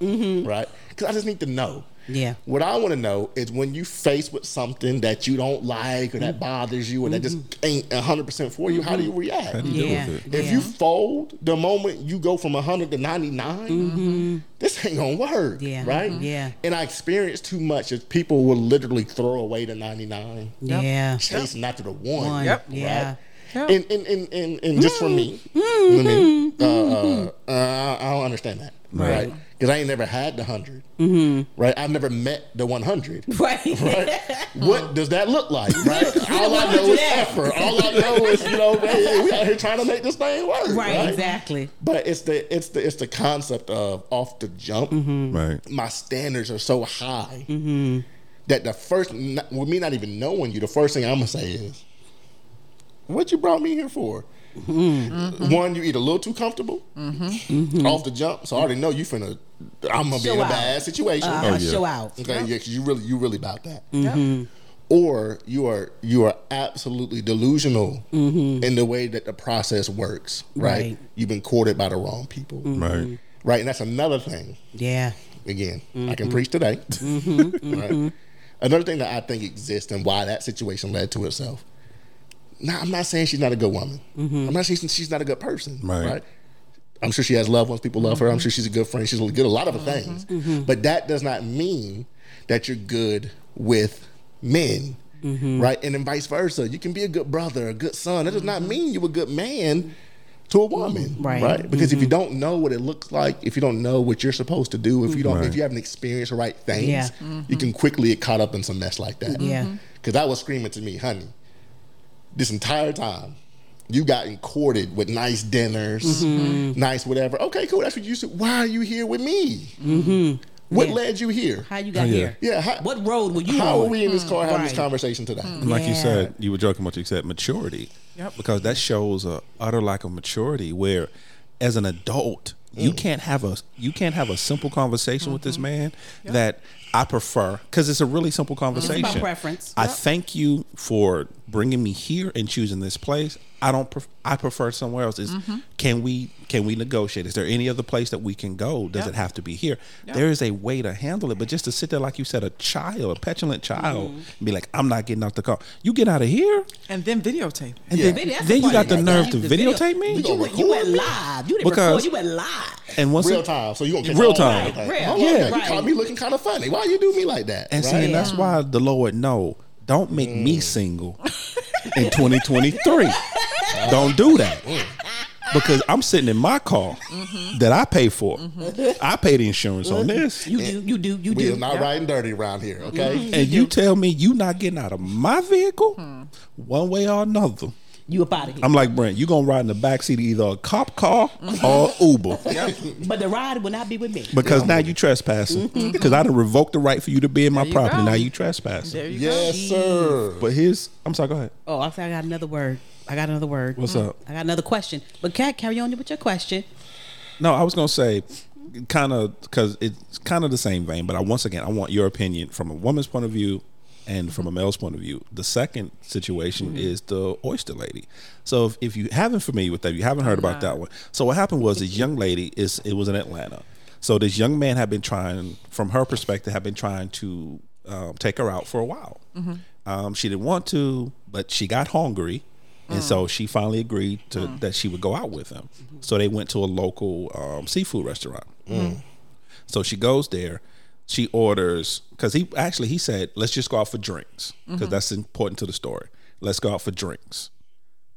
right? Because I just need to know. Yeah. What I want to know is when you face with something that you don't like or that bothers you or that just ain't 100% for you, how do you react? How do you Yeah. deal with it? If Yeah. you fold the moment you go from 100 to 99, this ain't gonna work. Mm-hmm. Yeah. Right? Yeah. And I experienced too much is people will literally throw away the 99, Yeah. chasing after the one. One. Yep. Yeah. Yep. And, and, and, and, and just for me, I mean, uh, uh, uh, I don't understand that. Right? Because I ain't never had the 100. Right? I've never met the 100. Right. What does that look like, right? All I know is effort. All I know is, you know, hey, hey, we out here trying to make this thing work. Right. Exactly. But it's the it's the it's the concept of off the jump. Right. My standards are so high that the first, not- with me not even knowing you, the first thing I'm gonna say is, "What you brought me here for?" One, you eat a little too comfortable off the jump, so I already know you finna. I'm gonna be Show in a out. bad situation. Uh, Oh, yeah. Show out. Okay, yeah, 'cause you really you really about that. Mm-hmm. Or you are you are absolutely delusional in the way that the process works. Right? Mm-hmm. Right. You've been courted by the wrong people. Right. Right, and that's another thing. Yeah. Again, I Mm-hmm. can preach today. right? Another thing that I think exists and why that situation led to itself. Now, I'm not saying she's not a good woman. Mm-hmm. I'm not saying she's not a good person. Right. Right. I'm sure she has loved ones. People love her. I'm mm-hmm. sure she's a good friend. She's good at a lot of other mm-hmm. things. But that does not mean that you're good with men, right? And then vice versa. You can be a good brother, a good son. That does not mean you're a good man to a woman, Right. right? Because if you don't know what it looks like, if you don't know what you're supposed to do, if you don't, if you haven't experienced the right things, Yeah. you can quickly get caught up in some mess like that. Yeah. Because I was screaming to me, honey, this entire time, you gotten courted with nice dinners, Mm-hmm. nice whatever. Okay, cool. That's what you said. Why are you here with me? Mm-hmm. What Yeah. led you here? How you got yeah. here? Yeah. How, What road were you how on? are we in this car having this conversation today? And like you said, you were joking what you said, maturity. Yep. Because that shows a utter lack of maturity where as an adult, you can't have a you can't have a simple conversation with this man that I prefer because it's a really simple conversation. preference. I thank you for bringing me here and choosing this place. I don't. Pref- I prefer somewhere else. Is mm-hmm. can we can we negotiate? Is there any other place that we can go? Does Yep. it have to be here? Yep. There is a way to handle it, but just to sit there like you said, a child, a petulant child, and be like, "I'm not getting out the car." You get out of here, And then videotape. and Yeah. then, That's then you got the nerve to The video- videotape me. But you, went- you went live. You didn't Because- record. You went live. And once Real it, time. So you gonna catch Real time. that. Real. Hold on, Yeah. man. You Right. caught me looking kind of funny. Why you do me like that? and right? see, and that's why the Lord know. Don't make me Mm. single in 2023. Don't do that. Because I'm sitting in my car Mm-hmm. that I pay for. I pay the insurance on this. You do. You do. You we do. are not riding dirty around here, okay? And you tell me you not getting out of my vehicle one way or another. You up out of here. I'm like Brent, you gonna ride in the back seat of either a cop car or Uber. but the ride will not be with me. Because now you trespassing. Mm-hmm. Because I done revoked the right for you to be in my There you property. go. Now you trespassing. There you Yes, sir. But here's I'm sorry, go ahead. Oh, I think I got another word. I got another word. What's mm-hmm. up? I got another question. But Kat, carry on with your question. No, I was gonna say, kind of, because it's kind of the same vein. But I once again, I want your opinion from a woman's point of view and from a male's point of view. The second situation is the oyster lady. So if, if you haven't familiar with that, you haven't heard about that one. So what happened was this young lady is it was in Atlanta. So this young man had been trying, from her perspective, had been trying to um, take her out for a while. Um, she didn't want to, but she got hungry. And so she finally agreed to that she would go out with him. So they went to a local um, seafood restaurant. So she goes there. She orders because he actually he said, "Let's just go out for drinks because that's important to the story. Let's go out for drinks."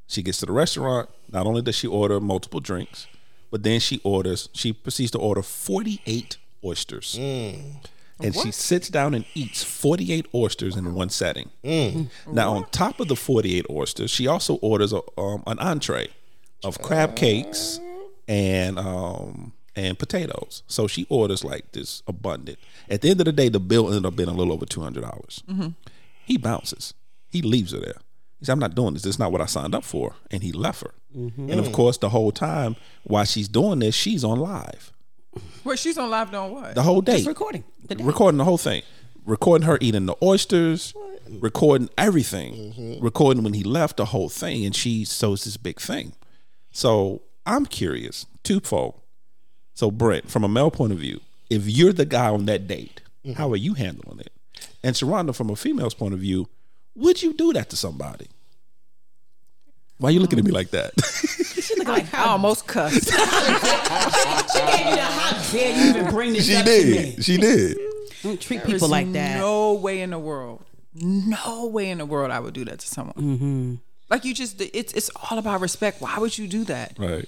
She gets to the restaurant. Not only does she order multiple drinks, but then she orders. She proceeds to order forty-eight oysters, and she sits down and eats forty-eight oysters in one setting. Now, on top of the forty-eight oysters, she also orders a, um, an entree of crab cakes and um, and potatoes. So she orders like this abundant. At the end of the day, the bill ended up being a little over two hundred dollars. Mm-hmm. He bounces. He leaves her there. He said, "I'm not doing this. This is not what I signed up for." And he left her. Mm-hmm. And of course, the whole time while she's doing this, she's on live Wait, she's on live doing what? the whole day, Just recording. The day. recording the whole thing, recording her eating the oysters, recording everything, mm-hmm. recording when he left the whole thing, and she sews this big thing. So I'm curious, twofold. So Brent, from a male point of view, if you're the guy on that date, how are you handling it? And Sharonda, from a female's point of view, would you do that to somebody? Why are you looking at me like that? She look like I almost cussed. she gave you the how dare you even bring this she up to did. me? She did. Don't treat There's people like that. No way in the world. No way in the world I would do that to someone. Mm-hmm. Like you just, it's it's all about respect. Why would you do that? Right.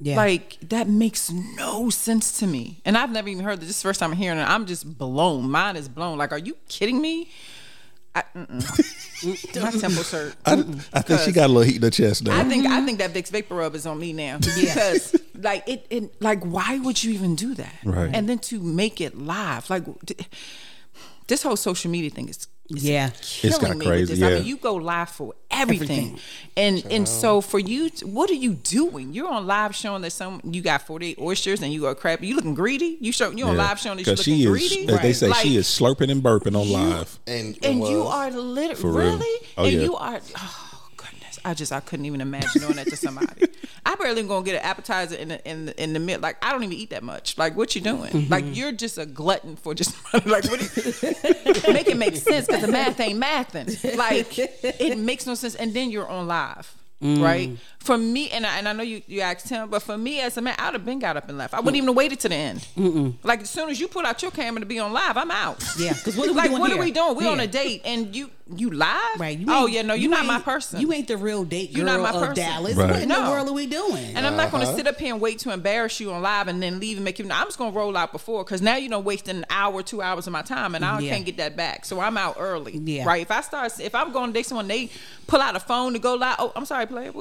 Yeah. Like that makes no sense to me. And I've never even heard this. This is the first time I'm hearing it. I'm just blown. Mine is blown. Like, are you kidding me? I. My temple shirt. I, I think she got a little heat in her chest now. I think I think that Vicks VapoRub is on me now because like it, it like why would you even do that? Right. And then to make it live, like this whole social media thing is. Is Yeah. killing got me with crazy, this. I mean, you go live for everything, Everything. and and so for you, what are you doing? You're on live showing that some you got 48 oysters and you go crap. You looking greedy? You show you on live showing that you Because looking she is, greedy? as they say, Like, she is slurping and burping on live. And, and you are literally For real. really, Oh, and yeah. you are. Oh goodness, I just I couldn't even imagine doing that to somebody. I barely gonna get an appetizer in the in the, in the mid. Like I don't even eat that much. Like what you doing? Mm-hmm. Like you're just a glutton for just like what? do- you make it make sense because the math ain't mathing. Like it makes no sense. And then you're on live, Mm. right? For me, and I, and I know you, you asked him, but for me as a man, I'd have been got up and left. I wouldn't even have waited to the end. Mm-mm. Like as soon as you pull out your camera to be on live, I'm out. Yeah, 'cause what are we like, doing what here? are we doing? We on a date, and you you live? Right. You oh yeah, no, you you're not my ain't- person. You ain't the real date You're not my of person. Dallas. Right. What in No. the world are we doing? And I'm not going Uh-huh. to sit up here and wait to embarrass you on live and then leave and make you. I'm just going to roll out before because now you know wasting an hour, two hours of my time, and I Yeah. can't get that back. So I'm out early. Yeah. Right. If I start, if I'm going to date someone, they pull out a phone to go live. Oh, I'm sorry, player.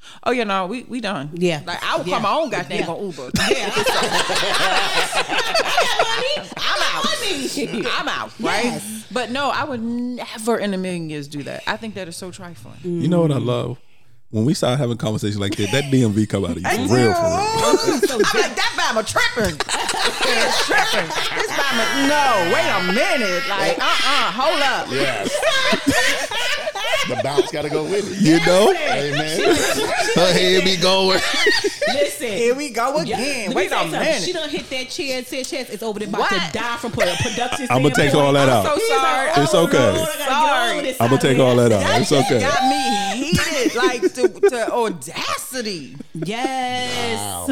We- Oh yeah, no, we we done. Yeah. Like I would Yeah. call my own goddamn Yeah. on Uber. Yeah. I'm out. I'm out. Right. Yes. But no, I would never in a million years do that. I think that is so trifling. You know what I love? When we start having conversations like that, that DMV come out of you for real, for real. I'm like that Bama tripping. It's tripping. This Bama. No, wait a minute. Like, uh, uh hold up. Yes. the bounce got to go with it. You know? Hey man, her head be going. Listen. Here we go again. let Wait a you something. She minute. done hit that chair and said chest. It's over there about What? to die from pro- production. Oh, I'ma take all that out. So sorry. It's oh, okay. Sorry. I'm gonna take all that out. It's okay. Got me heated, like to, to audacity. Yes.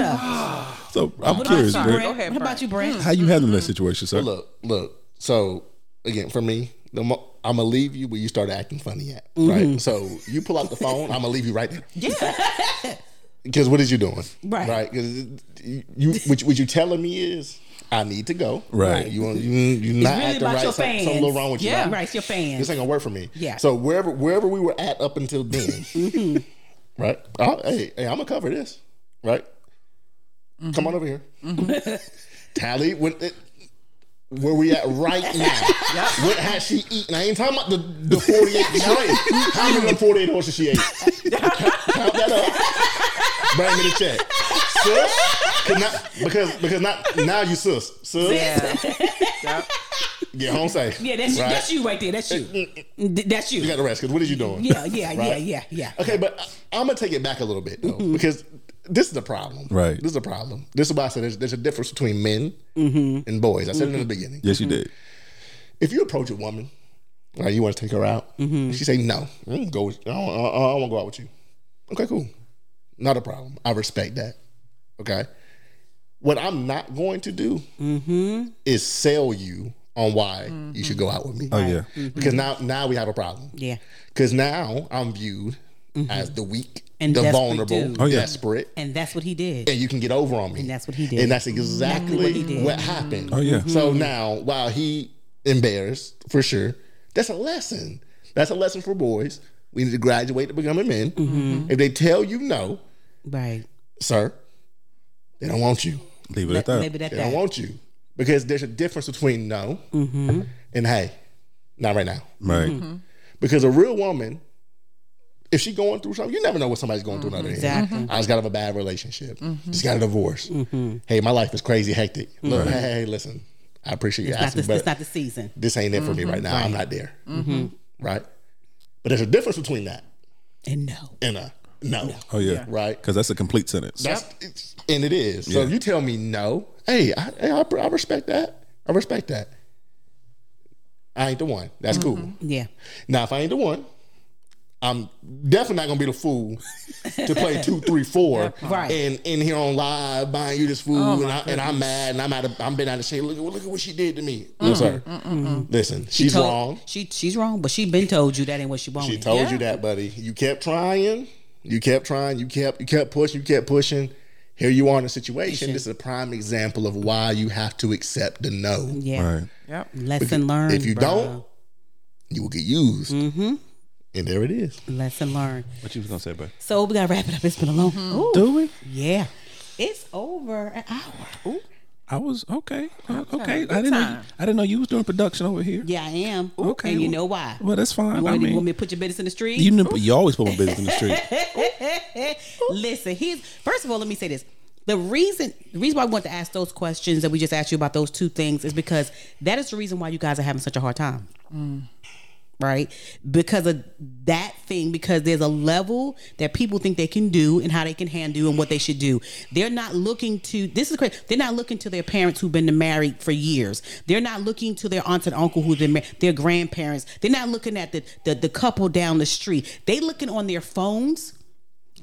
So I'm What curious, you. Brent. Brent? Go ahead, What about you, Brent? How you handling that situation, sir? Look, look. So again, for me, the mo- I'm gonna leave you where you start acting funny at, right? So you pull out the phone, I'm gonna leave you right there. Yeah. Because what is you doing? Right. Right. Because you, what, what you telling me is, I need to go. Right. You want you you not really acting right. your Some- Something a little wrong with you. Yeah. right? Right, it's your fans. This ain't gonna work for me. Yeah. So wherever wherever we were at up until then, Mm-hmm. right? Oh, hey, hey, I'm gonna cover this. Right. Mm-hmm. Come on over here. Tally when it, where we at right now. What has she eaten? I ain't talking about the, the 48 straight. How many of them 48 horses she ate? Count that up. Bring me the check. Sus? 'Cause not- because because not now you sus. Sus. Yeah. Get home safe. Yeah, that's, Right? that's you right there. That's you. That's you. You got the rest. Because what are you doing? Yeah, yeah, yeah, Right? yeah, yeah. Okay, but I, I'm gonna take it back a little bit though, mm-hmm. because this is the problem. Right. This is a problem. This is why I said there's, there's a difference between men mm-hmm. and boys. I said it in the mm-hmm. beginning. Yes, you mm-hmm. did. If you approach a woman, right, you want to take her out, she say no. I don't go. With, I don't, I don't want to go out with you. Okay, cool. Not a problem. I respect that. Okay. What I'm not going to do is sell you on why you should go out with me. Oh yeah. Because now now we have a problem. Yeah. Because now I'm viewed as the weak, And the vulnerable. Oh, yeah. desperate, And that's what he did. and you can get over on me. And that's what he did. And that's exactly what what, happened. Oh, yeah. So now, while he embarrassed for sure, that's a lesson. That's a lesson for boys. We need to graduate to becoming men. Mm-hmm. If they tell you no, Right. sir, they don't want you. Leave it at that. Leave it at They that. don't want you because there's a difference between no and hey, not right now. Right. Mm-hmm. Because a real woman, if she going through something, you never know what somebody's going through. Another mm-hmm. Exactly. I just got out of a bad relationship. Mm-hmm. Just got a divorce. Mm-hmm. Hey, my life is crazy hectic. Look, hey, hey, listen, I appreciate you It's not, asking, the, but it's not the season. this ain't it for me right now. I'm not there. Right? But there's a difference between that And no. and a no. Oh yeah. Right? Because that's a complete sentence. That's it's, and it is. So Yeah. if you tell me no, hey, I, hey, I, I respect that. I respect that. I ain't the one. That's cool. Yeah. Now, if I ain't the one, I'm definitely not gonna be the fool to play two, three, four, Right. and in here on live buying you this food, and, I, and I'm mad, and I'm out of, I'm been out of shape. Look at look at what she did to me. No, sir. Listen, she's Told- wrong. She she's wrong, but she been told you that ain't what she wanted. She told Yeah. you that, buddy. You kept trying. You kept trying. You kept you kept pushing. You kept pushing. Here you are in a situation. This is a prime example of why you have to accept the no. yeah. Right. Yep. Lesson learned. If you bruh. don't, you will get used. Mm-hmm. And there it is. lesson learned. What you was gonna say, bro? So we gotta wrap it up. It's been a long. Ooh, Do we? yeah. It's over an hour. Ooh. I was okay. Uh, okay. Good I didn't know. You, time. I didn't know you was doing production over here. Yeah, I am. Okay, And you know why? Well, that's fine. You want, I me, mean, want me to put your business in the street? you, kn- you always put my business in the street. Listen, he's first of all, let me say this. The reason the reason why I want to ask those questions that we just asked you about those two things is because that is the reason why you guys are having such a hard time. Right? Because of that thing, because there's a level that people think they can do and how they can handle and what they should do. They're not looking to this is crazy. They're not looking to their parents who've been married for years. They're not looking to their aunts and uncle who've been married, their grandparents. They're not looking at the, the the couple down the street. They looking on their phones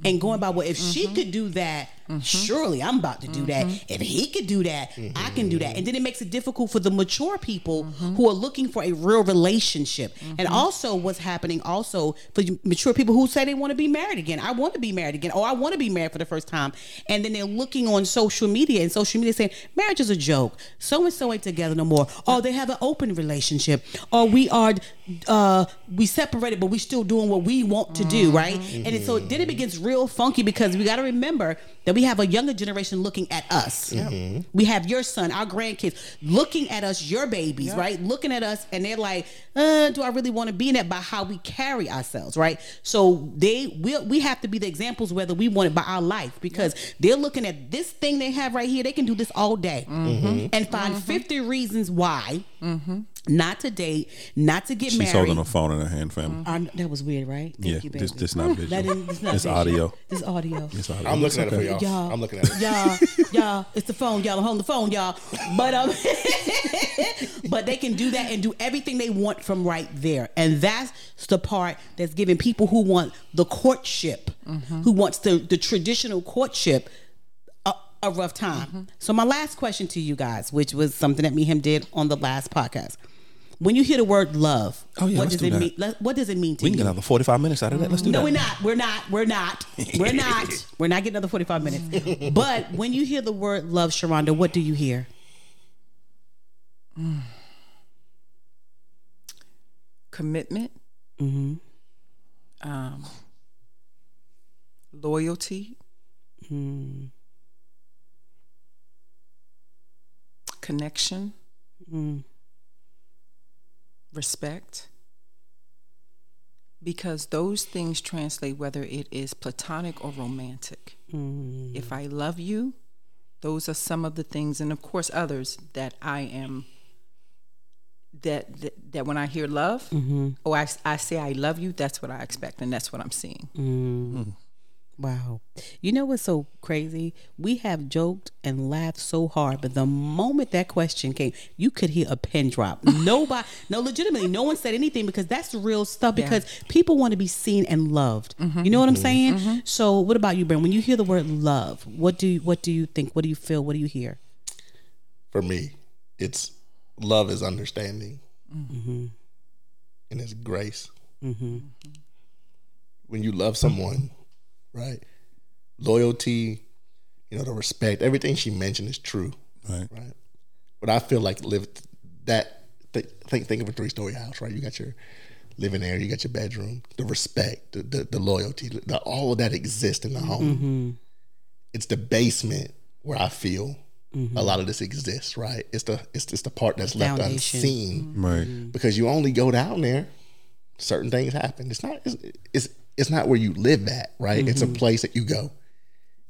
and going by well if she mm-hmm. could do that Mm-hmm. surely i'm about to do that. Mm-hmm. If he could do that i can do that. Mm-hmm. And then it makes it difficult for the mature people who are looking for a real relationship. And also what's happening also for mature people who say they want to be married again. I want to be married again or i want to be married for the first time. And then they're looking on social media and social media saying marriage is a joke. So and so ain't together no more. Or they have an open relationship. Or we are uh we separated but we still doing what we want to do right? And so then it begins real funky because we got to remember that we have a younger generation looking at us. Mm-hmm. We have your son our grandkids looking at us your babies right? Looking at us and they're like uh, do i really want to be in that? By how we carry ourselves right? So they we, we have to be the examples whether we want it by our life because they're looking at this thing they have right here they can do this all day. Mm-hmm. And find mm-hmm. 50 reasons why not to date not to get married. She's married holding a phone in her hand, family. I, that was weird, right? Thank Yeah, you, this- baby. this not visual. That didn't- this not It's visual. audio. This audio. It's audio. I'm looking at it for y'all. Y'all, I'm looking at it. y'all, y'all. It's the phone, y'all. I'm holding the phone, y'all. But um, but they can do that and do everything they want from right there, and that's the part that's giving people who want the courtship, who wants the the traditional courtship, a, a rough time. So my last question to you guys, which was something that me and him did on the last podcast. When you hear the word love, Oh, yeah, what let's does do it that. mean? let- What does it mean to you? We you? can get another 45 minutes out of that. Let's do No, that. No, we're not. We're not. We're not. We're not. We're not getting another 45 minutes. But when you hear the word love, Sharonda, what do you hear? Commitment. Mm-hmm. Um, loyalty. Mm-hmm. Connection. Mm. Respect. Because those things translate whether it is platonic or romantic. Mm. If I love you, those are some of the things, and of course others that I am that that, that when I hear love, mm-hmm. oh, I, I say I love you. That's what I expect, and that's what I'm seeing. Mm. Mm. Wow. You know what's so crazy? We have joked and laughed so hard, but the moment that question came, you could hear a pin drop. Nobody, no, legitimately, no one said anything because that's the real stuff. Because people want to be seen and loved. Mm-hmm. You know what I'm mm-hmm. saying? Mm-hmm. So, what about you, Brent? When you hear the word love, what do you, what do you think? What do you feel? What do you hear? For me, it's love is understanding, and it's grace. When you love someone, right? Loyalty, you know, the respect, everything she mentioned is true, Right. right? But I feel like live that. Th- think think of a three story house, right? You got your living area, you got your bedroom, the respect, the the, the loyalty, the, all of that exists in the home. Mm-hmm. It's the basement where I feel mm-hmm. a lot of this exists, right? It's the it's it's the part that's left Foundation. unseen mm-hmm. Right. because you only go down there, certain things happen. It's not it's it's, it's not where you live at, right? It's a place that you go,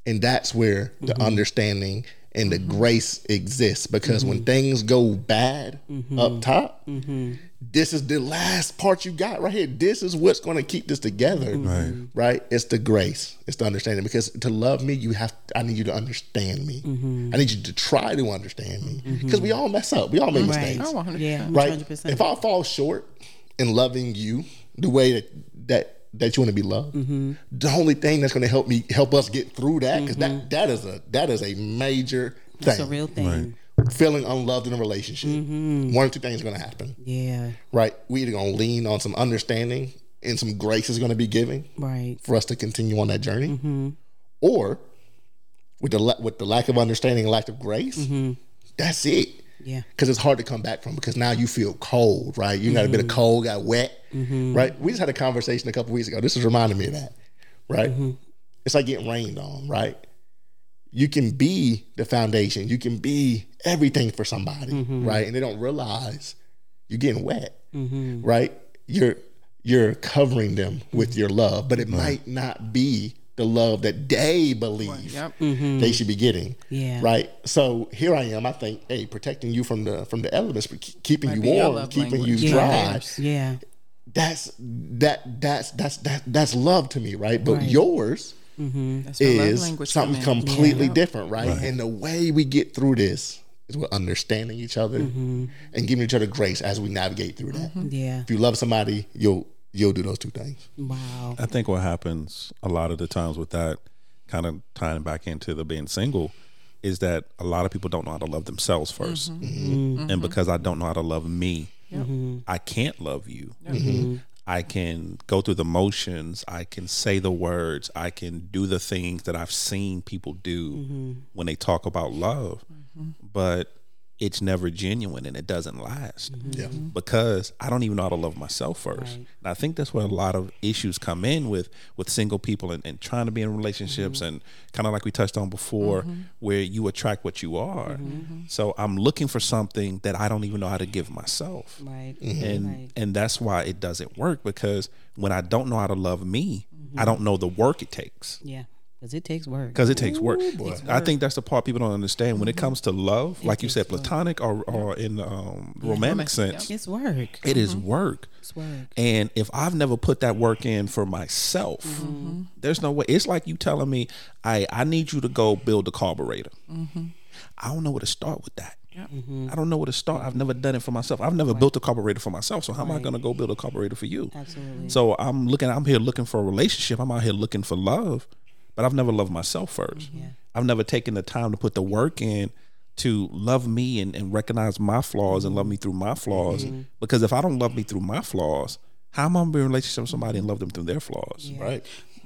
and that's where the understanding and the grace exists. Because when things go bad up top, this is the last part you got right here. This is what's going to keep this together, Right. Right? It's the grace, it's the understanding. Because to love me, you have I need you to understand me. I need you to try to understand me. Because we all mess up. We all make Right. mistakes Oh, Yeah, right? 100%. If I fall short in loving you the way that that that you want to be loved, Mm-hmm. the only thing that's going to help me help us get through that because that that is a that is a major thing. It's Mm-hmm. a real thing. Feeling unloved in a relationship, Mm-hmm. one or two things are going to happen. Yeah. Right? We either going to lean on some understanding and some grace is going to be given Right. for us to continue on that journey, Mm-hmm. or with the la- with the lack of understanding, and lack of grace, Mm-hmm. that's it Yeah. because it's hard to come back from because now you feel cold, right? You got a bit Mm-hmm. of cold, got wet, right? We just had a conversation a couple weeks ago. This is reminding me of that, right? Mm-hmm. It's like getting rained on, right? You can be the foundation, you can be everything for somebody, Mm-hmm. right? And they don't realize you're getting wet, right? You're you're covering them with your love, but it might not be the love that they believe Yep. Mm-hmm. they should be getting. Yeah. Right. So here I am. I think, hey, protecting you from the from the elements, keeping Might you warm, keeping language. you Yeah. dry. Yeah. That's that that's that's that that's love to me, right? But Right. yours mm-hmm. That's where love is something come in. completely different, right? And the way we get through this is with understanding each other Mm-hmm. and giving each other grace as we navigate through that. Mm-hmm. Yeah. If you love somebody, you'll you'll do those two things. Wow. I think what happens a lot of the times with that, kind of tying back into the being single, is that a lot of people don't know how to love themselves 1st mm-hmm. Mm-hmm. mm-hmm. and because I don't know how to love me, mm-hmm. I can't love you. I can go through the motions. I can say the words. I can do the things that I've seen people do when they talk about love, but it's never genuine and it doesn't last mm-hmm. Yeah. Mm-hmm. because I don't even know how to love myself first. Right. And I think that's where a lot of issues come in with with single people and, and trying to be in relationships Mm-hmm. and kind of like we touched on before, mm-hmm. where you attract what you are. So I'm looking for something that I don't even know how to give myself. Right. And Right. and that's why it doesn't work because when I don't know how to love me, Mm-hmm. I don't know the work it takes Yeah. Because it takes work. because it takes work. I think that's the part people don't understand when it comes to love, like you said, platonic or, or in um, romantic sense. It's work. It is work. It's work. And if I've never put that work in for myself, Mm-hmm. there's no way. It's like you telling me, I I need you to go build a carburetor. Mm-hmm. I don't know where to start with that. I don't know where to start. I've never done it for myself. I've never built a carburetor for myself. So how am I going to go build a carburetor for you? Absolutely. So I'm looking. I'm here looking for a relationship. I'm out here looking for love, but I've never loved myself 1st I've never taken the time to put the work in to love me and, and recognize my flaws and love me through my flaws. Mm-hmm. Because if I don't love me through my flaws, how am I gonna be in a relationship with somebody and love them through their flaws? Right.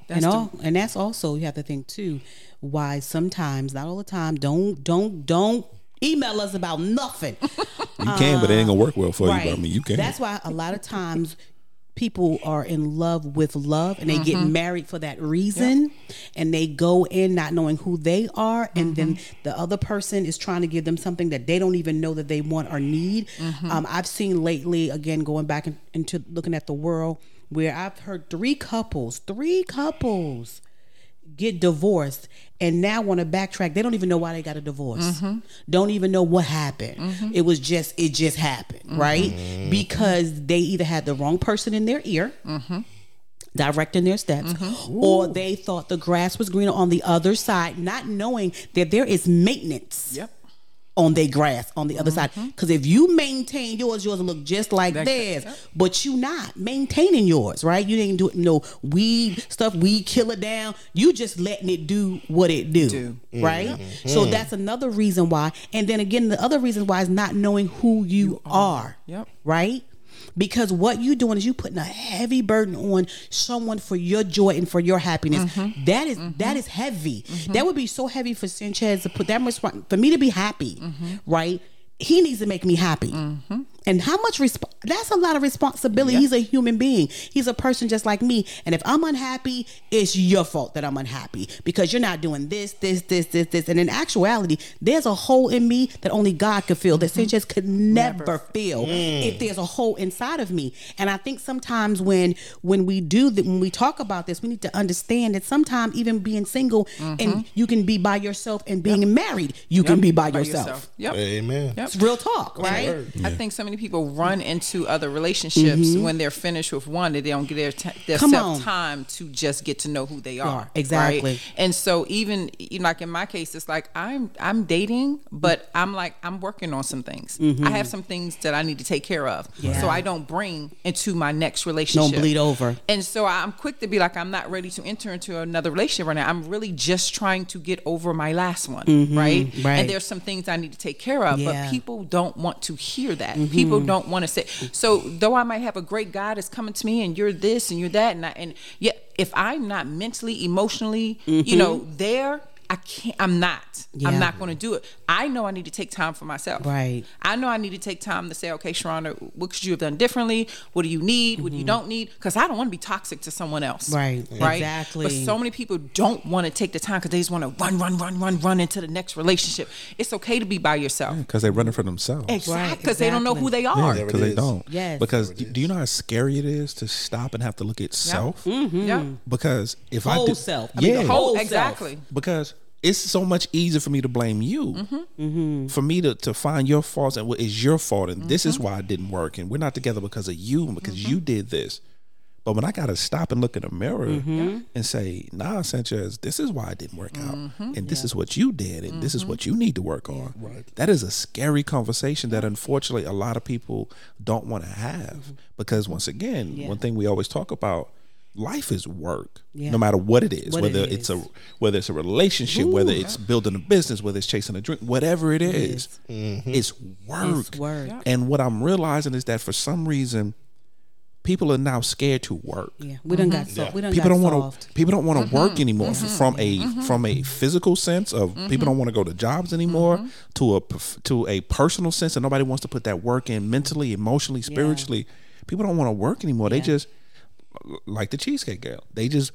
and all and that's also you have to think too why sometimes not all the time don't don't don't email us about nothing You can, but it ain't gonna work well for you. But I mean, you can. that's why a lot of times people are in love with love and they get Mm-hmm. married for that reason and they go in not knowing who they are and then Mm-hmm. the other person is trying to give them something that they don't even know that they want or need Mm-hmm. um, i've seen lately again going back in, into looking at the world where i've heard three couples three couples get divorced and now want to backtrack they don't even know why they got a divorce Mm-hmm. don't even know what happened it was just it just happened Mm-hmm. right because they either had the wrong person in their ear Mm-hmm. directing their steps or they thought the grass was greener on the other side not knowing that there is maintenance Yep. On their grass on the other side. Mm-hmm. Because if you maintain yours, yours will look just like Like that, theirs. yep. But you not maintaining yours, right? You didn't do it, no weed stuff, weed killer down. You just letting it do what it do, Do. right? Mm-hmm. So that's another reason why. And then again, the other reason why is not knowing who you, are. Yep. Right. Because what you're doing is you putting a heavy burden on someone for your joy and for your happiness. Mm-hmm. That is- that is heavy. That would be so heavy for Sanchez to put that much for me to be happy, Mm-hmm. right? He needs to make me happy. And how much resp- that's a lot of responsibility. He's a human being. He's a person just like me. And if I'm unhappy, it's your fault that I'm unhappy because you're not doing this, this, this, this, this. And in actuality, there's a hole in me that only God could fill, that Sanchez could never, fill if there's a hole inside of me. And I think sometimes when when we do that, when we talk about this, we need to understand that sometimes even being single and you can be by yourself and being married, you can be by, yourself. Yep. Amen. Yep. It's real talk, right? I think so many people run into other relationships when they're finished with one that they don't get their t- Mm-hmm. Come themselves on. time to just get to know who they are. are, exactly. Right? And so even you know, like in my case, it's like I'm I'm dating, but I'm like I'm working on some things. I have some things that I need to take care of, Mm-hmm. Yeah. so I don't bring into my next relationship. Don't bleed over. And so I'm quick to be like, I'm not ready to enter into another relationship right now. I'm really just trying to get over my last one, right? Mm-hmm. right. And there's some things I need to take care of, Yeah. but people don't want to hear that. People Mm. don't want to say. So though I might have a great guy that's coming to me, and you're this and you're that, and I, and yet if I'm not mentally, emotionally, you mm-hmm. know, there. I can't. I'm not. Yeah. I'm not going to do it. I know I need to take time for myself. Right. I know I need to take time to say, okay, Sharonda, what could you have done differently? What do you need? What do you don't need? Because I don't want to be toxic to someone else. Mm-hmm. Right. Right. Exactly. But so many people don't want to take the time because they just want to run, run, run, run, run into the next relationship. It's okay to be by yourself. because they're running for themselves. Exactly. Right, Because they don't know who they are. Yeah, because they don't. Yes. Because do you know how scary it is to stop and have to look at self? Yeah. Because if I Whole do, self. I mean, yeah, the whole Oh, self. exactly. because it's so much easier for me to blame you, Mm-hmm. for me to, to find your faults and what is your fault, and this Mm-hmm. is why it didn't work, and we're not together because of you and because you did this. But when I gotta stop and look in the mirror Mm-hmm. and say, "Nah, Sanchez, this is why it didn't work out, Mm-hmm. and this is what you did, and this is what you need to work on," that is a scary conversation that unfortunately a lot of people don't want to have because once again, Mm-hmm. Yeah. one thing we always talk about. Life is work, Yeah. no matter what it is. What whether it's a whether it's a relationship, whether it's building a business, whether it's chasing a drink, whatever it is, mm-hmm. it's work. It's work. And what I'm realizing is that for some reason, people are now scared to work. Yeah, we done got mm-hmm. so, we done People got don't want to. People don't want to work mm-hmm. anymore f- from a from a physical sense of people don't want to go to jobs anymore to a to a personal sense and nobody wants to put that work in mentally, emotionally, spiritually. People don't want to work anymore. They just like the cheesecake girl. They just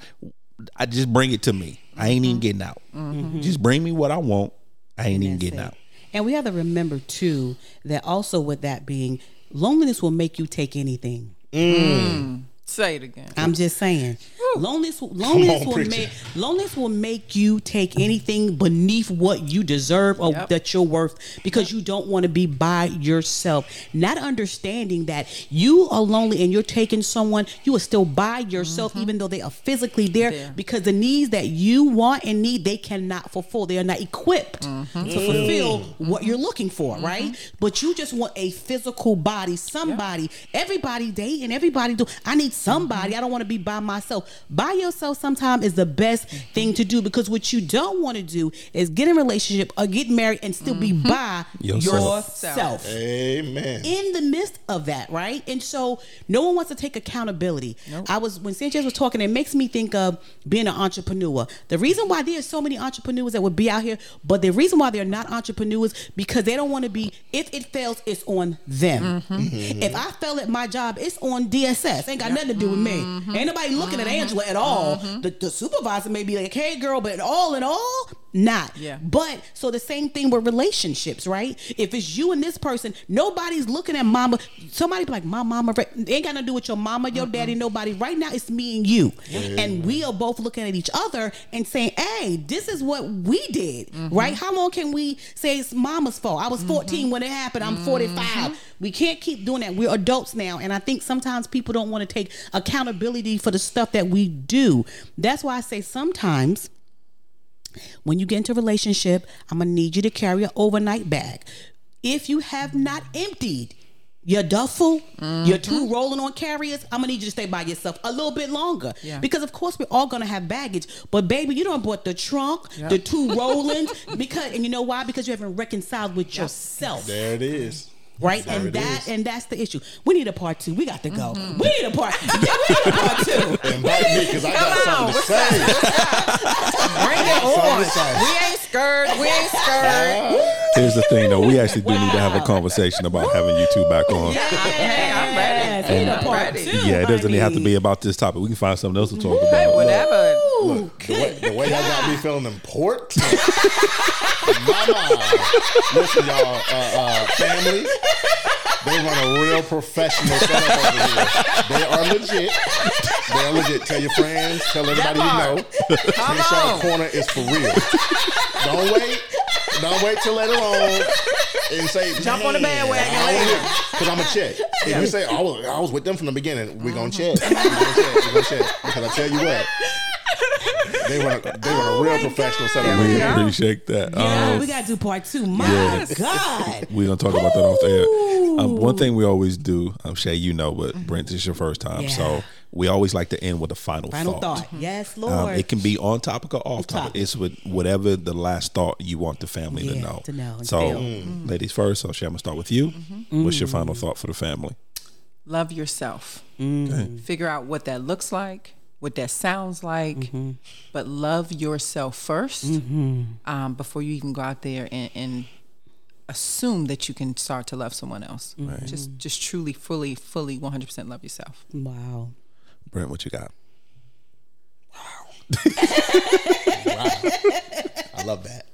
I just bring it to me. I ain't even mm-hmm. getting out. Mm-hmm. Just bring me what I want. I ain't even getting it. out. And we have to remember too that also with that being loneliness will make you take anything. Mm. Mm. Say it again. I'm just saying. Loneliness, loneliness on, will preacher. make loneliness will make you take anything beneath what you deserve or Yep. that you're worth because you don't want to be by yourself. Not understanding that you are lonely and you're taking someone, you are still by yourself, mm-hmm. even though they are physically there, There. because the needs that you want and need they cannot fulfill. They are not equipped to mm-hmm. fulfill what you're looking for, mm-hmm. right? But you just want a physical body, somebody. Everybody dating, everybody do. I need somebody. I don't want to be by myself. By yourself sometimes is the best thing to do because what you don't want to do is get in a relationship or get married and still be mm-hmm. by Yourself. yourself Amen. in the midst of that, right? And so no one wants to take accountability. I was when Sanchez was talking, it makes me think of being an entrepreneur. The reason why there's so many entrepreneurs that would be out here, but the reason why they're not entrepreneurs because they don't want to be. If it fails, it's on them. Mm-hmm. If I fail at my job, it's on DSS. Ain't got nothing to do with me. Mm-hmm. Ain't nobody looking at Angela at all. Mm-hmm. The, the supervisor may be like, "Hey, girl," but all in all, not. Yeah. But so the same thing with relationships, right? If it's you and this person, nobody's looking at mama. Somebody be like, my mama, right? Ain't got nothing to do with your mama, your daddy, nobody. Right now, it's me and you. And we are both looking at each other and saying, hey, this is what we did, mm-hmm. right? How long can we say it's mama's fault? I was mm-hmm. 14 when it happened. I'm 45. Mm-hmm. We can't keep doing that. We're adults now. And I think sometimes people don't want to take accountability for the stuff that we do. That's why I say sometimes when you get into a relationship, I'm gonna need you to carry an overnight bag. If you have not emptied your duffel, your two mm-hmm. rolling on carriers, I'm gonna need you to stay by yourself a little bit longer. Yeah. Because of course we're all gonna have baggage. But baby, you don't bought the trunk, the two rollings, because and you know why? Because you haven't reconciled with yourself There it is. Right? There and it that is. and that's the issue. We need a part two. We got to go. Mm-hmm. We need a part. Yeah, we need a part two. Invite me because I got on, something to say. Bring it on. We ain't scared. We ain't scared. Here's the thing, though. We actually do need to have a conversation about having you two back on. Hey, I'm ready. Yes, we need a I'm part ready. two. Yeah, it doesn't honey. have to be about this topic. We can find something else to talk Hey, about. whatever. Ooh, The way, the way y'all got me feeling important. Mama. Listen, y'all, uh, uh, family. They run a real professional setup over here. They are legit. They are legit. Tell your friends. Tell everybody you know. Crenshaw Corner is for real. Don't wait. Don't wait till later on and say Jump on the bandwagon. Because I'm gonna check. If you say I was, I was with them from the beginning, we're gonna check. We're gonna check. We're gonna check. Because I tell you what, they run. A, they run a real professional setup. We Yeah. appreciate that. Yeah, Um, we gotta do part two. My Yes. God. we're gonna talk about that off the air. Um, one thing we always do, I'm Shay, you know, but Brent, this is your first time, Yeah. so we always like to end with a final, Final thought. thought. Yes, Lord. Um, it can be on topic or off topic. topic. It's with whatever the last thought you want the family to know. to know so. Mm-hmm. ladies first. So, Shay, I'm gonna start with you. What's your final thought for the family? Love yourself. Mm-hmm. Figure out what that looks like, what that sounds like, Mm-hmm. but love yourself 1st um, before you even go out there and, and assume that you can start to love someone else. Mm-hmm. Just, just truly, fully, fully, 100% love yourself. wow. Brent, what you got? I love that.